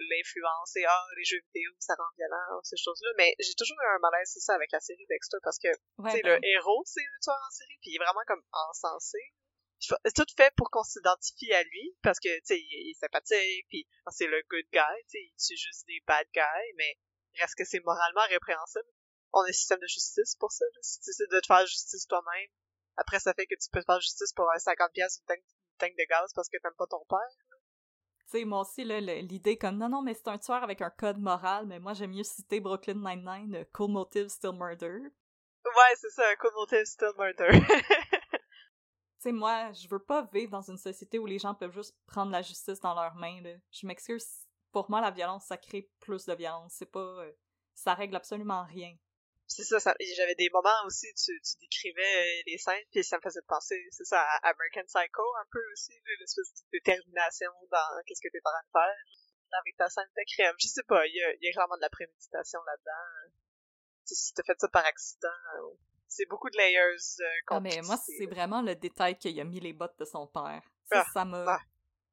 l'influence et ah, les jeux vidéo, ça rend violent, ces choses-là. Mais j'ai toujours eu un malaise, c'est ça, avec la série Dexter parce que, tu sais, le ben. héros, c'est un tueur en série, puis il est vraiment comme encensé. C'est tout fait pour qu'on s'identifie à lui parce que, tu sais, il, est sympathique, puis c'est le good guy, tu sais, il tue juste des bad guys, mais reste que c'est moralement répréhensible? On a un système de justice pour ça, là. Si tu de te faire justice toi-même, après, ça fait que tu peux te faire justice pour un 50 pièces une tank de gaz parce que t'aimes pas ton père. Tu sais, moi aussi, l'idée comme non, non, mais c'est un tueur avec un code moral, mais moi, j'aime mieux citer Brooklyn Nine-Nine, euh, Cool Motive, Still Murder. Ouais, c'est ça, Cool Motive, Still Murder. tu sais, moi, je veux pas vivre dans une société où les gens peuvent juste prendre la justice dans leurs mains, là. Je m'excuse, pour moi, la violence, ça crée plus de violence. C'est pas... Euh, ça règle absolument rien c'est ça, ça j'avais des moments aussi tu, tu décrivais les scènes puis ça me faisait penser c'est ça à American Psycho un peu aussi l'espèce de détermination dans qu'est-ce que t'es en train de faire. Avec ta scène de crème je sais pas il y a, y a vraiment de la préméditation là-dedans. Si t'as fait ça par accident c'est beaucoup de layers euh, ah, mais moi c'est vraiment le détail qu'il a mis les bottes de son père. Ça, ah, m'a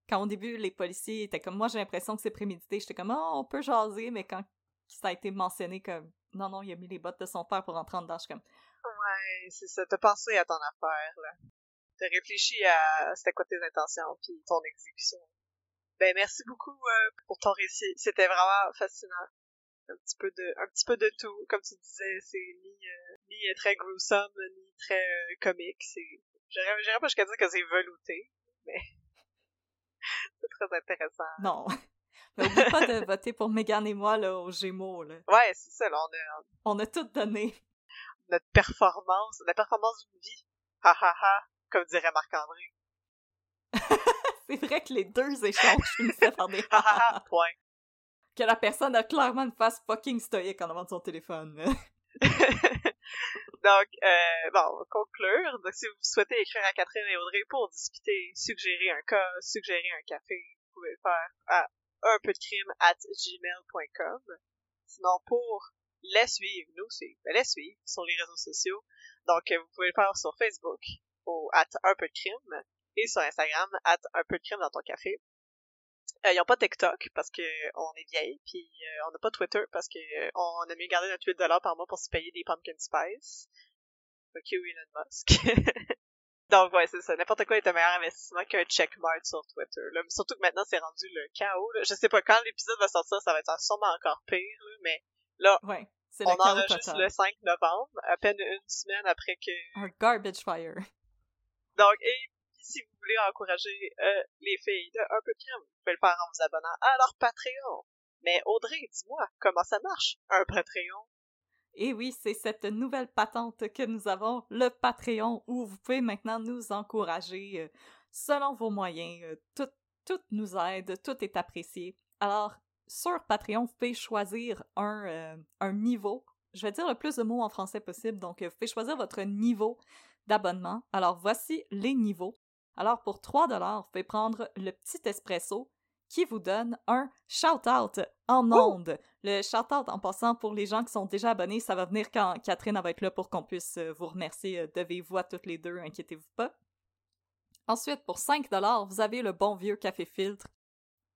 quand au début les policiers étaient comme moi j'ai l'impression que c'est prémédité j'étais comme oh on peut jaser mais quand ça a été mentionné comme non, non, il a mis les bottes de son père pour entrer en dedans. Je comme. Ouais, c'est ça. T'as pensé à ton affaire, là. T'as réfléchi à c'était quoi tes intentions puis ton exécution. Ben merci beaucoup euh, pour ton récit. C'était vraiment fascinant. Un petit peu de un petit peu de tout, comme tu disais, c'est ni euh, ni très gruesome, ni très euh, comique. C'est j'irais pas jusqu'à dire que c'est velouté, mais c'est très intéressant. Non. Mais oublie pas de voter pour Megan et moi là, aux Gémeaux. Là. Ouais, c'est ça, là, on a... On a tout donné. Notre performance, la performance d'une vie. Ha ha ha, comme dirait Marc-André. c'est vrai que les deux échanges finissaient par des ha ha ha, point. Que la personne a clairement une face fucking stoïque en avant de son téléphone. Donc, euh, bon, on va conclure. Donc, si vous souhaitez écrire à Catherine et Audrey pour discuter, suggérer un cas, suggérer un café, vous pouvez le faire à un peu de crime at gmail.com. Sinon, pour les suivre, nous, c'est ben, les suivre sur les réseaux sociaux. Donc, euh, vous pouvez le faire sur Facebook au at un peu de crime et sur Instagram at un peu de crime dans ton café. Euh, ils n'ont pas TikTok parce que on est vieille, puis euh, on n'a pas Twitter parce que euh, on a mieux garder notre 8$ par mois pour se payer des pumpkin spice. Ok, Elon Musk. Donc, ouais, c'est ça. N'importe quoi est un meilleur investissement qu'un checkmark sur Twitter. Là. Surtout que maintenant, c'est rendu le chaos. Là. Je sais pas quand l'épisode va sortir, ça va être sûrement encore pire. Là, mais là, ouais, on enregistre le 5 novembre, à peine une semaine après que... Un garbage fire. Donc, et si vous voulez encourager euh, les filles de Un peu de crème, vous pouvez le faire en vous abonnant à leur Patreon. Mais Audrey, dis-moi, comment ça marche, un Patreon? Et oui, c'est cette nouvelle patente que nous avons, le Patreon, où vous pouvez maintenant nous encourager euh, selon vos moyens. Euh, tout, tout nous aide, tout est apprécié. Alors, sur Patreon, vous pouvez choisir un, euh, un niveau. Je vais dire le plus de mots en français possible, donc vous pouvez choisir votre niveau d'abonnement. Alors, voici les niveaux. Alors, pour 3 vous pouvez prendre le petit espresso qui vous donne un shout-out en ondes. Le shout-out en passant pour les gens qui sont déjà abonnés, ça va venir quand Catherine va être là pour qu'on puisse euh, vous remercier euh, de vive voix toutes les deux, inquiétez-vous pas. Ensuite, pour 5 vous avez le bon vieux café filtre.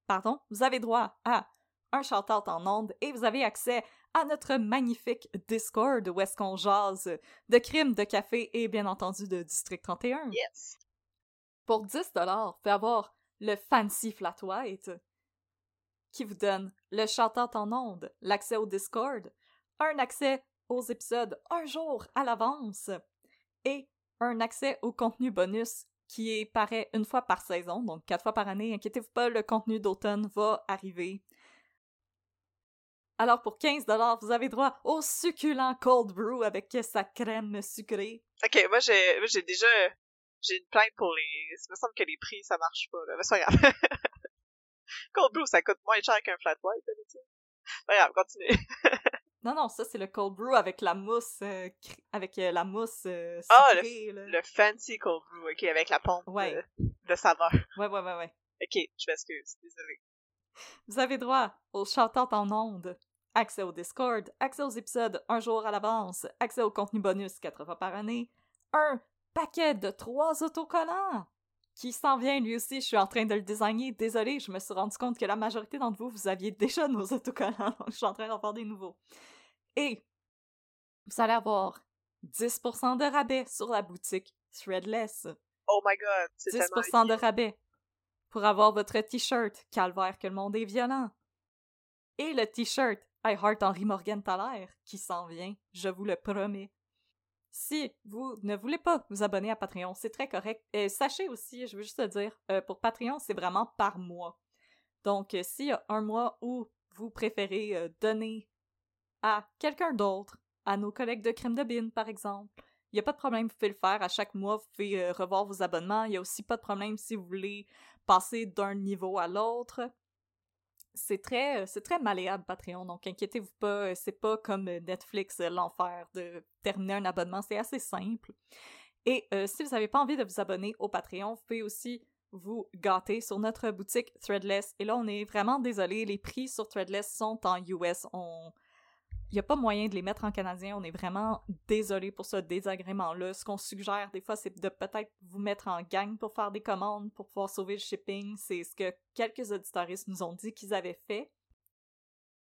Pardon, vous avez droit à un shout-out en ondes et vous avez accès à notre magnifique Discord où est-ce qu'on jase de crimes, de café et bien entendu de District 31. Yes! Pour 10 vous pouvez avoir le Fancy Flat White, qui vous donne le chantant en ondes, l'accès au Discord, un accès aux épisodes un jour à l'avance et un accès au contenu bonus qui paraît une fois par saison, donc quatre fois par année. Inquiétez-vous pas, le contenu d'automne va arriver. Alors pour 15 vous avez droit au succulent cold brew avec sa crème sucrée. Ok, moi, j'ai déjà j'ai une plainte pour les. Il me semble que les prix ça marche pas là, mais c'est pas grave. cold brew ça coûte moins cher qu'un flat white, tu sais. Pas grave, continue. Non, non, ça, c'est le cold brew avec la mousse, euh, avec euh, la mousse euh, Ah, là. Le fancy cold brew, ok, avec la pompe Ouais. de, de saveur. Ouais, ouais, ouais, ouais. Ok, je m'excuse, désolé. Vous avez droit aux shout-outs en ondes, accès au Discord, accès aux épisodes un jour à l'avance, accès au contenu bonus quatre fois par année, un paquet de trois autocollants qui s'en vient lui aussi, je suis en train de le designer. Désolé, je me suis rendu compte que la majorité d'entre vous, vous aviez déjà nos autocollants, donc je suis en train d'en faire des nouveaux. Et vous allez avoir 10% de rabais sur la boutique Threadless. Oh my god, c'est 10% tellement de rabais pour avoir votre t-shirt Calvaire que le monde est violent. Et le t-shirt I Heart Henry Morgan Thaler qui s'en vient, je vous le promets. Si vous ne voulez pas vous abonner à Patreon, c'est très correct. Euh, sachez aussi, je veux juste te dire, euh, pour Patreon, c'est vraiment par mois. Donc, euh, s'il y a un mois où vous préférez donner à quelqu'un d'autre, à nos collègues de Crème de Bine, par exemple, il n'y a pas de problème, vous pouvez le faire. À chaque mois, vous pouvez revoir vos abonnements. Il n'y a aussi pas de problème si vous voulez passer d'un niveau à l'autre. C'est très, euh, c'est très malléable, Patreon, donc inquiétez-vous pas. euh, C'est pas comme euh, Netflix, l'enfer de terminer un abonnement. C'est assez simple. Et si vous n'avez pas envie de vous abonner au Patreon, vous pouvez aussi vous gâter sur notre boutique Threadless. Et là, on est vraiment désolé, les prix sur Threadless sont en US. Il n'y a pas moyen de les mettre en canadien. On est vraiment désolé pour ce désagrément-là. Ce qu'on suggère des fois, c'est de peut-être vous mettre en gang pour faire des commandes, pour pouvoir sauver le shipping. C'est ce que quelques auditoristes nous ont dit qu'ils avaient fait.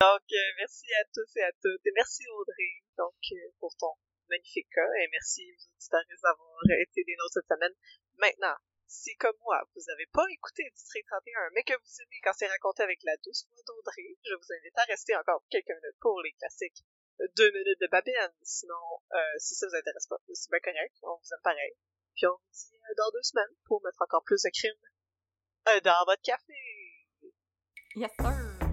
Donc, euh, merci à tous et à toutes. Et merci Audrey, donc, euh, pour ton magnifique cas. Et merci aux auditeurs d'avoir été des nôtres cette semaine. Maintenant, si comme moi, vous n'avez pas écouté District 31, mais que vous aimez quand c'est raconté avec la douce voix d'Audrey, je vous invite à rester encore quelques minutes pour les classiques euh, deux minutes de Babine. Sinon, euh, si ça vous intéresse pas, c'est bien correct. On vous aime pareil. Puis on vous dit euh, dans deux semaines pour mettre encore plus de crimes dans votre café. Yes, sir!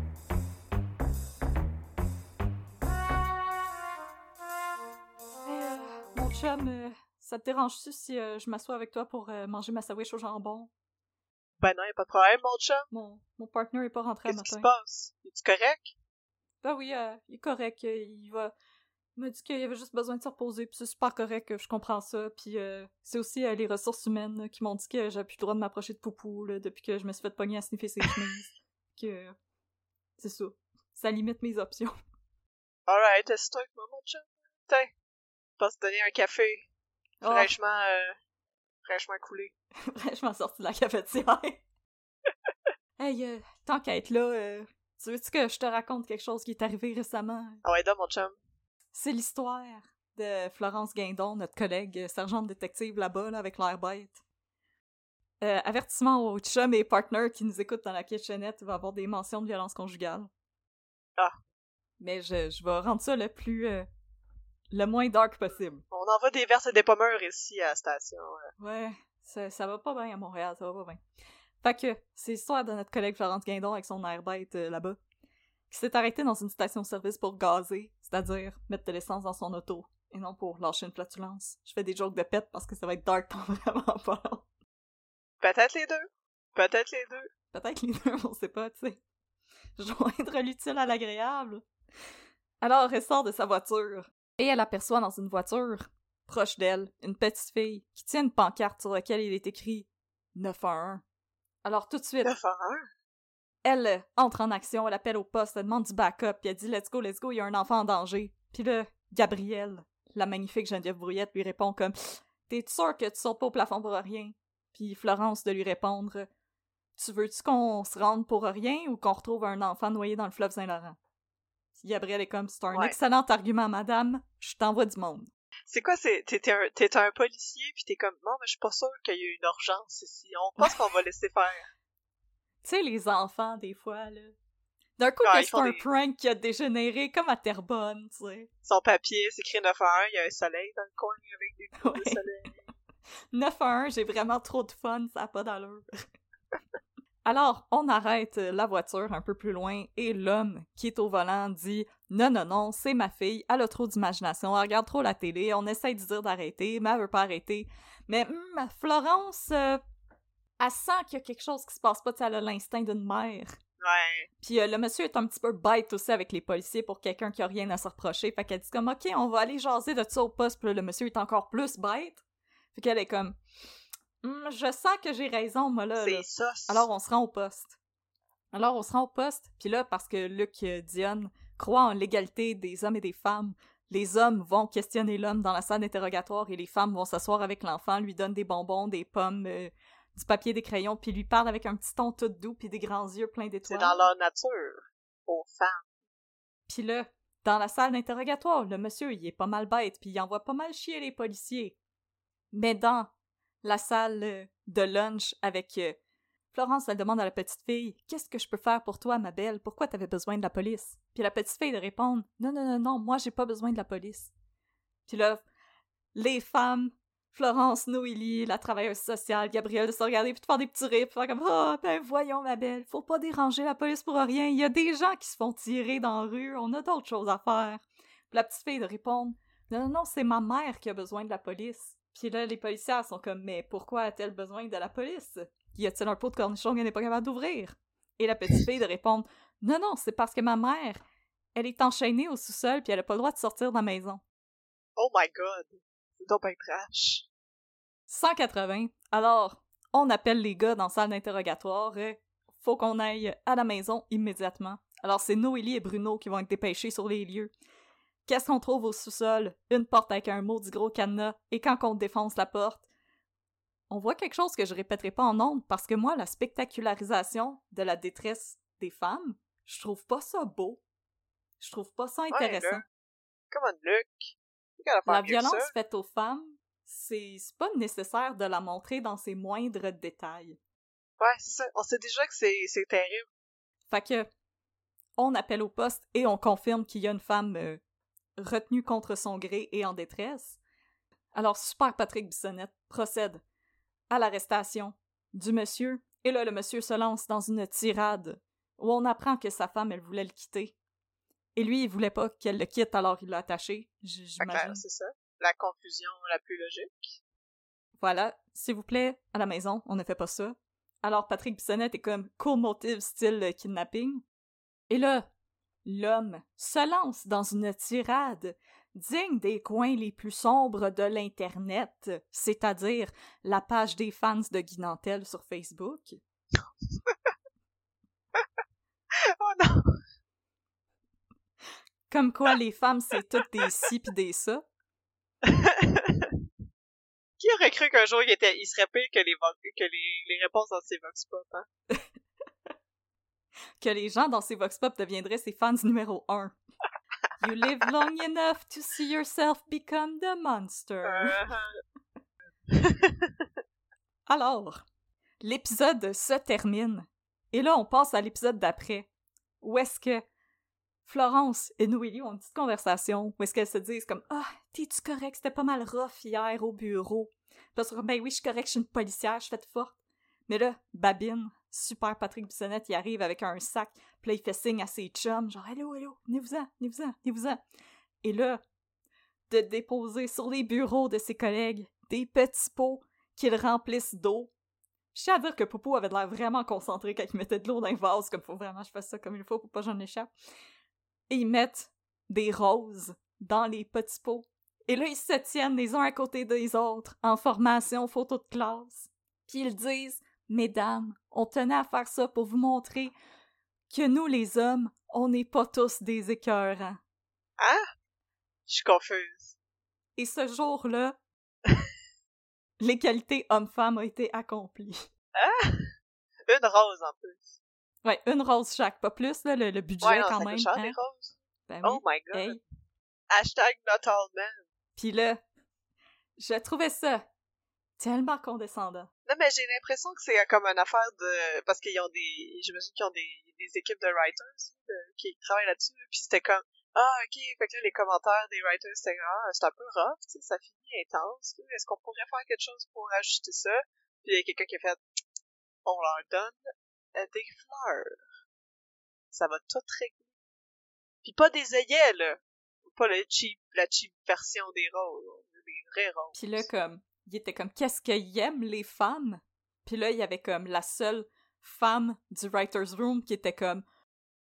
Euh, mon chum, ça te dérange-tu si euh, je m'assois avec toi pour euh, manger ma sandwich au jambon? Ben non, y a pas de problème, mon chum. Mon, mon partner est pas rentré à Qu'est-ce qui se matin. passe? Es-tu correct? Ben oui, euh, il est correct. euh, Il va. Il m'a dit qu'il avait juste besoin de se reposer, puis c'est super correct, je comprends ça. Puis euh, c'est aussi les ressources humaines qui m'ont dit que j'avais plus le droit de m'approcher de Poupou là, depuis que je me suis fait pogner à sniffer ses chemises. que c'est ça. Ça limite mes options. Alright, c'est toi avec moi, mon chum. Tiens, te donner un café Oh, fraîchement, euh, fraîchement coulé. fraîchement sorti de la cafetière. hey, euh, tant qu'à être là, euh, tu veux-tu que je te raconte quelque chose qui est arrivé récemment? Ah ouais, donc, mon chum. C'est l'histoire de Florence Guindon, notre collègue euh, sergente détective là-bas, là, avec l'air bête. Euh, avertissement aux chums et partners qui nous écoutent dans la kitchenette, il va y avoir des mentions de violence conjugale. Ah. Mais je, je vais rendre ça le plus... euh, le moins dark possible. On envoie des verses et des pommeurs ici à la station. Ouais, ça, ça va pas bien à Montréal, ça va pas bien. Fait que, c'est l'histoire de notre collègue Florence Guindon avec son air bête euh, là-bas, qui s'est arrêté dans une station-service pour gazer, c'est-à-dire mettre de l'essence dans son auto, et non pour lâcher une flatulence. Je fais des jokes de pète parce que ça va être dark dans vraiment pas long. Peut-être les deux. Peut-être les deux. Peut-être les deux, on sait pas, tu sais. Joindre l'utile à l'agréable. Alors, elle sort de sa voiture, et elle aperçoit dans une voiture, proche d'elle, une petite fille qui tient une pancarte sur laquelle il est écrit 911. Alors, tout de suite, 9 à 1. elle entre en action, elle appelle au poste, elle demande du backup, puis elle dit Let's go, let's go, il y a un enfant en danger. Puis là, Gabrielle, la magnifique Geneviève Brouillette, lui répond comme T'es sûr que tu sautes pas au plafond pour rien? Puis Florence de lui répondre Tu veux-tu qu'on se rende pour rien ou qu'on retrouve un enfant noyé dans le fleuve Saint-Laurent? Puis Gabrielle est comme C'est un Ouais. excellent argument, madame, je t'envoie du monde. C'est quoi, c'est, t'es, un, t'es un policier pis t'es comme, non, mais je suis pas sûr qu'il y ait une urgence ici. On pense qu'on va laisser faire. Tu sais, les enfants, des fois, là. D'un coup, Ah, c'est un des- prank qui a dégénéré comme à Terrebonne, tu sais. Son papier, c'est écrit 9 à 1, il y a un soleil dans le coin avec des coups de soleil. 911, j'ai vraiment trop de fun, ça n'a pas d'allure. Alors, on arrête la voiture un peu plus loin et l'homme qui est au volant dit Non, non, non, c'est ma fille, elle a trop d'imagination, elle regarde trop la télé, on essaie de dire d'arrêter, mais elle veut pas arrêter. Mais hum, Florence, euh, elle sent qu'il y a quelque chose qui se passe pas, elle a l'instinct d'une mère. Ouais. Puis euh, le monsieur est un petit peu bête aussi avec les policiers pour quelqu'un qui a rien à se reprocher. Fait qu'elle dit comme OK, on va aller jaser de ça au poste. Puis là, le monsieur est encore plus bête. Fait qu'elle est comme Hum, je sens que j'ai raison, moi là. C'est ça. c'est- Alors on se rend au poste. Alors on se rend au poste, puis là, parce que Luc euh, Dionne croit en l'égalité des hommes et des femmes, les hommes vont questionner l'homme dans la salle d'interrogatoire et les femmes vont s'asseoir avec l'enfant, lui donnent des bonbons, des pommes, euh, du papier, des crayons, puis lui parlent avec un petit ton tout doux puis des grands yeux pleins C'est d'étoiles. dans leur nature. Aux femmes. Puis là, dans la salle d'interrogatoire, le monsieur, il est pas mal bête, puis il envoie pas mal chier les policiers. Mais dans la salle euh, de lunch avec euh, Florence, elle demande à la petite fille Qu'est-ce que je peux faire pour toi, ma belle? Pourquoi t'avais besoin de la police Puis la petite fille de répondre Non, non, non, non, moi j'ai pas besoin de la police. Puis là, les femmes, Florence Noélie, la travailleuse sociale, Gabrielle, de se regarder puis de faire des petits rires, puis faire comme Ah, ben voyons, ma belle, faut pas déranger la police pour rien. Il y a des gens qui se font tirer dans la rue, on a d'autres choses à faire. Puis la petite fille de répondre Non, non, non, c'est ma mère qui a besoin de la police. Puis là, les policiers sont comme Mais pourquoi a-t-elle besoin de la police? Y a-t-il un pot de cornichon qu'elle n'est pas capable d'ouvrir? Et la petite fille de répondre Non, non, c'est parce que ma mère, elle est enchaînée au sous-sol puis elle a pas le droit de sortir de la maison. Oh my god. C'est donc ben trash. 180. Alors, on appelle les gars dans la salle d'interrogatoire. faut qu'on aille à la maison immédiatement. Alors, c'est Noélie et Bruno qui vont être dépêchés sur les lieux. Qu'est-ce qu'on trouve au sous-sol? Une porte avec un maudit gros cadenas. Et quand on défonce la porte, on voit quelque chose que je répéterai pas en ondes parce que moi, la spectacularisation de la détresse des femmes, je trouve pas ça beau. Je trouve pas ça intéressant. Come on, Luc. La violence faite aux femmes, c'est pas nécessaire de la montrer dans ses moindres détails. Ouais, c'est ça. On sait déjà que c'est c'est terrible. Fait que on appelle au poste et on confirme qu'il y a une femme euh, retenue contre son gré et en détresse. Alors Super Patrick Bissonnette procède à l'arrestation du monsieur et là le monsieur se lance dans une tirade où on apprend que sa femme elle voulait le quitter. Et lui, il voulait pas qu'elle le quitte, alors il l'a attaché, j'imagine. euh, c'est ça. La confusion la plus logique. Voilà, s'il vous plaît, à la maison, on ne fait pas ça. Alors Patrick Bissonnette est comme cool motive style kidnapping. Et là, l'homme se lance dans une tirade digne des coins les plus sombres de l'Internet, c'est-à-dire la page des fans de Guy Nantel sur Facebook. Oh non! Comme quoi les femmes, c'est toutes des ci pis des ça. Qui aurait cru qu'un jour il, était, il serait pire que les, que les, les réponses dans ses vox pop, hein? que les gens dans ces vox pop deviendraient ses fans numéro un. You live long enough to see yourself become the monster. Alors, l'épisode se termine. Et là, on passe à l'épisode d'après. Où est-ce que Florence et Noélie ont une petite conversation où est-ce qu'elles se disent comme Ah, t'es-tu correct? C'était pas mal rough hier au bureau. Parce que, ben oui, je suis correct, je suis une policière, je suis faite forte. Mais là, Babine, super Patrick Bissonnette, il arrive avec un sac, puis fait signe à ses chums, genre Hello, hello, venez-vous-en, venez-vous-en, venez-vous-en. Et là, de déposer sur les bureaux de ses collègues des petits pots qu'ils remplissent d'eau. Je tiens à dire que Popo avait l'air vraiment concentré quand il mettait de l'eau dans un vase, comme faut vraiment que je fasse ça comme il faut pour pas j'en échappe. Et ils mettent des roses dans les petits pots. Et là, ils se tiennent les uns à côté des autres, en formation photo de classe. Puis ils disent Mesdames, on tenait à faire ça pour vous montrer que nous, les hommes, on n'est pas tous des écœurants. Hein? Je suis confuse. Et ce jour-là, l'égalité homme-femme a été accomplie. Une rose en plus. Ouais, une rose chaque, pas plus, là, le, le budget Ouais, non, quand ça même. cher, hein. roses. Ben Oh oui. my god. Hey. Hashtag not all men. Puis là, je trouvais ça tellement condescendant. Non, mais j'ai l'impression que c'est comme une affaire de... Parce qu'ils ont des... J'imagine qu'ils ont des... des équipes de writers de- qui travaillent là-dessus. Puis c'était comme... Ah, ok, fait que là, les commentaires des writers, c'était ah, c'est un peu rough, tu sais, ça finit intense, est-ce qu'on pourrait faire quelque chose pour ajuster ça? Puis il y a quelqu'un qui a fait, on leur donne euh, des fleurs. Ça va tout régler. Puis pas des œillets, là. Pas le cheap, la cheap version des roses, des vrais roses. Puis là, comme, il était comme, qu'est-ce qu'ils aiment, les femmes? Puis là, il y avait comme la seule femme du writer's room qui était comme,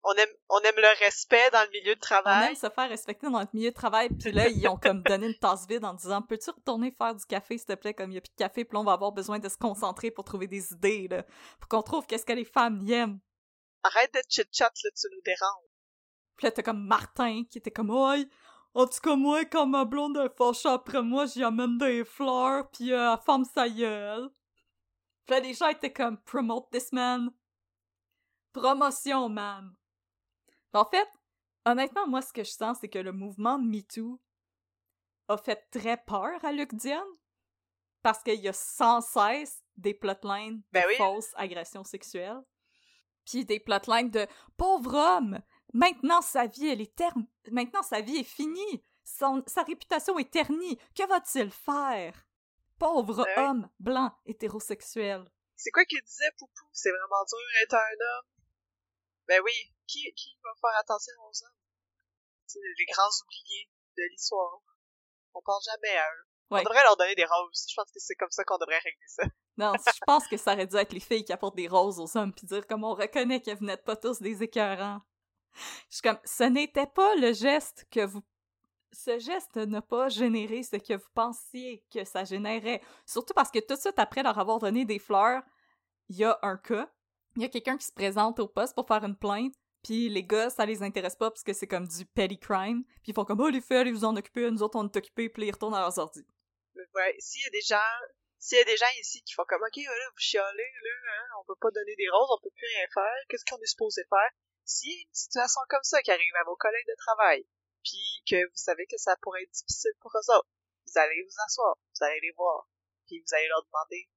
on aime, on aime le respect dans le milieu de on travail. aime se faire respecter dans notre milieu de travail. Puis là, ils ont comme donné une tasse vide en disant Peux-tu retourner faire du café, s'il te plaît, comme il n'y a plus de café, puis là, on va avoir besoin de se concentrer pour trouver des idées, là, pour qu'on trouve qu'est-ce que les femmes y aiment. Arrête d'être chit-chat, là, tu nous déranges. Puis là, t'as comme Martin qui était comme Ouais, en tout cas, moi, quand ma blonde est fâchée après moi, j'y amène des fleurs, puis euh, elle ferme sa gueule. Puis là, les gens étaient comme Promote this man. Promotion, man. En fait, honnêtement, moi, ce que je sens, c'est que le mouvement MeToo a fait très peur à Luc Dion parce qu'il y a sans cesse des plotlines Ben de oui. fausses agressions sexuelles. Puis des plotlines de pauvre homme, maintenant sa vie elle est maintenant sa vie est finie, Son... sa réputation est ternie, que va-t-il faire? Pauvre Ben homme blanc hétérosexuel. C'est quoi qu'il disait, Poupou? C'est vraiment dur d'être un homme? Ben oui, qui, qui va faire attention aux hommes? C'est les grands oubliés de l'histoire. On pense jamais à eux. Ouais. On devrait leur donner des roses. Je pense que c'est comme ça qu'on devrait régler ça. Non, je pense que ça aurait dû être les filles qui apportent des roses aux hommes puis dire comme on reconnaît que vous n'êtes pas tous des écœurants. Je suis comme ce n'était pas le geste que vous ce geste n'a pas généré ce que vous pensiez que ça générait. Surtout parce que tout de suite après leur avoir donné des fleurs, il y a un cas. Il y a quelqu'un qui se présente au poste pour faire une plainte, puis les gars, ça les intéresse pas parce que c'est comme du petty crime. Puis ils font comme « Oh, les filles, allez vous en occuper, nous autres, on est occupés. » Puis là, ils retournent à leurs ordi. Ouais, s'il y a des gens, s'il y a des gens ici qui font comme, ok, voilà, vous chialez, là, hein, on peut pas donner des roses, on peut plus rien faire, qu'est-ce qu'on est supposé faire? S'il y a une situation comme ça qui arrive à vos collègues de travail, puis que vous savez que ça pourrait être difficile pour eux autres, vous allez vous asseoir, vous allez les voir, puis vous allez leur demander,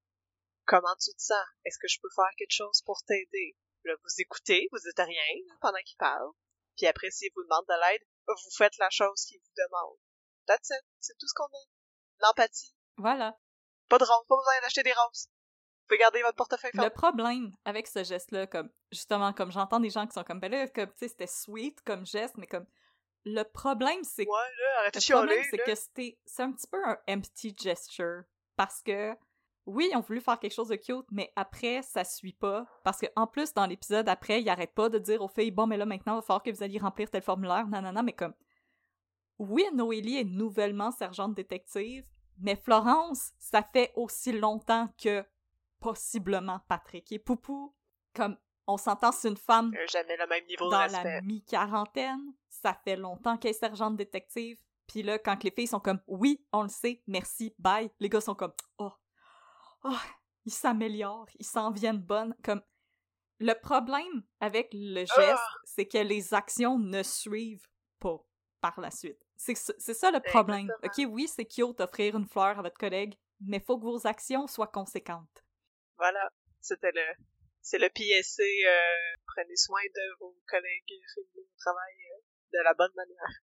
comment tu te sens? Est-ce que je peux faire quelque chose pour t'aider? Là, vous écoutez, vous dites rien pendant qu'ils parlent, puis après, s'ils vous demandent de l'aide, vous faites la chose qu'ils vous demandent. That's it. C'est tout ce qu'on a. L'empathie. Voilà. Pas de roses, pas besoin d'acheter des roses. Vous pouvez garder votre portefeuille Le ferme. problème avec ce geste-là, comme justement, comme j'entends des gens qui sont comme ben là, comme tu sais, c'était sweet comme geste, mais comme le problème, c'est que Ouais, là, arrêtez de le problème, c'est que c'était c'est un petit peu un empty gesture parce que oui, ils ont voulu faire quelque chose de cute, mais après, ça suit pas. Parce que en plus, dans l'épisode après, ils arrêtent pas de dire aux filles Bon, mais là, maintenant, il va falloir que vous alliez remplir tel formulaire, nanana, mais comme. Oui, Noélie est nouvellement sergente détective, mais Florence, ça fait aussi longtemps que possiblement Patrick et Poupou. Comme, on s'entend, c'est une femme Euh, Jamais le même niveau de dans la mi-quarantaine. Ça fait longtemps qu'elle est sergente détective. Puis là, quand les filles sont comme oui, on le sait, merci, bye, les gars sont comme oh, oh, ils s'améliorent, ils s'en viennent bonnes. Comme le problème avec le geste, Ah! c'est que les actions ne suivent pas par la suite. C'est ça- c'est ça le problème. Exactement. Ok, oui, c'est cute d'offrir une fleur à votre collègue, mais faut que vos actions soient conséquentes. Voilà. C'était le, c'est le PSC, euh, prenez soin de vos collègues féminins au travail euh, de la bonne manière.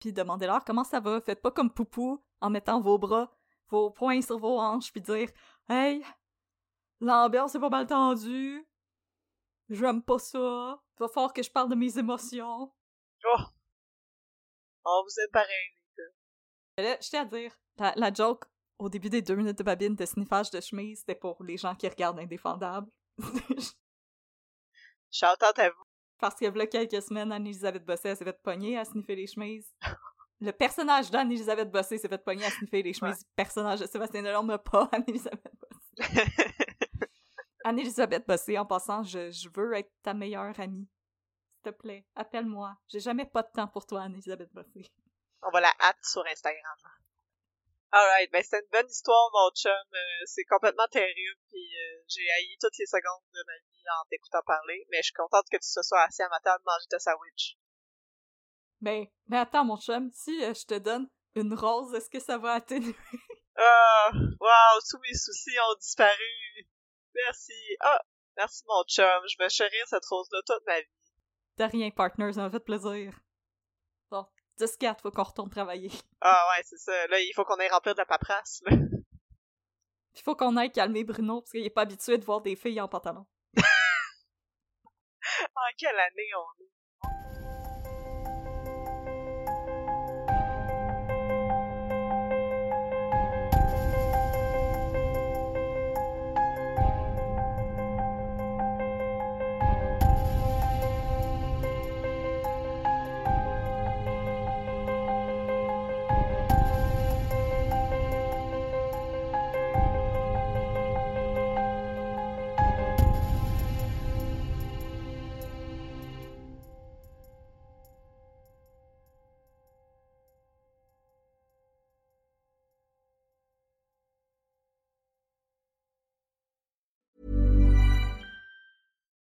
puis demandez-leur comment ça va. Faites pas comme Poupou en mettant vos bras, vos poings sur vos hanches, puis dire Hey, l'ambiance est pas mal tendue. J'aime pas ça. Va falloir que je parle de mes émotions. Oh! On vous aime pareil, les gars. Je à dire, la, la joke au début des deux minutes de babine de sniffage de chemise, c'était pour les gens qui regardent Indéfendable. Out à vous. Parce que là, quelques semaines, Anne-Elisabeth Bossé s'est fait pogner à sniffer les chemises. Le personnage d'Anne-Elisabeth Bossé s'est fait pogner à sniffer les chemises. Le personnage de Sébastien Delorme n'a pas Anne-Elisabeth Bossé. Anne-Elisabeth Bossé, en passant, je, je veux être ta meilleure amie. S'il te plaît, appelle-moi. J'ai jamais pas de temps pour toi, Anne-Elisabeth Bossé. On va la hâte sur Instagram. Alright, ben c'est une bonne histoire, mon chum. Euh, c'est complètement terrible, puis euh, j'ai haï toutes les secondes de ma vie en t'écoutant parler, mais je suis contente que tu te sois assis à ma table manger ta sandwich. Mais, mais attends, mon chum, si euh, je te donne une rose, est-ce que ça va atténuer? Ah, wow, tous mes soucis ont disparu. Merci. Ah, merci mon chum. Je vais chérir cette rose-là toute ma vie. De rien, partner, ça m'a fait plaisir. 10-4, faut qu'on retourne travailler. Ah ouais, c'est ça. Là, il faut qu'on aille remplir de la paperasse. Là. Il faut qu'on aille calmer Bruno, parce qu'il est pas habitué de voir des filles en pantalon. En quelle année on est?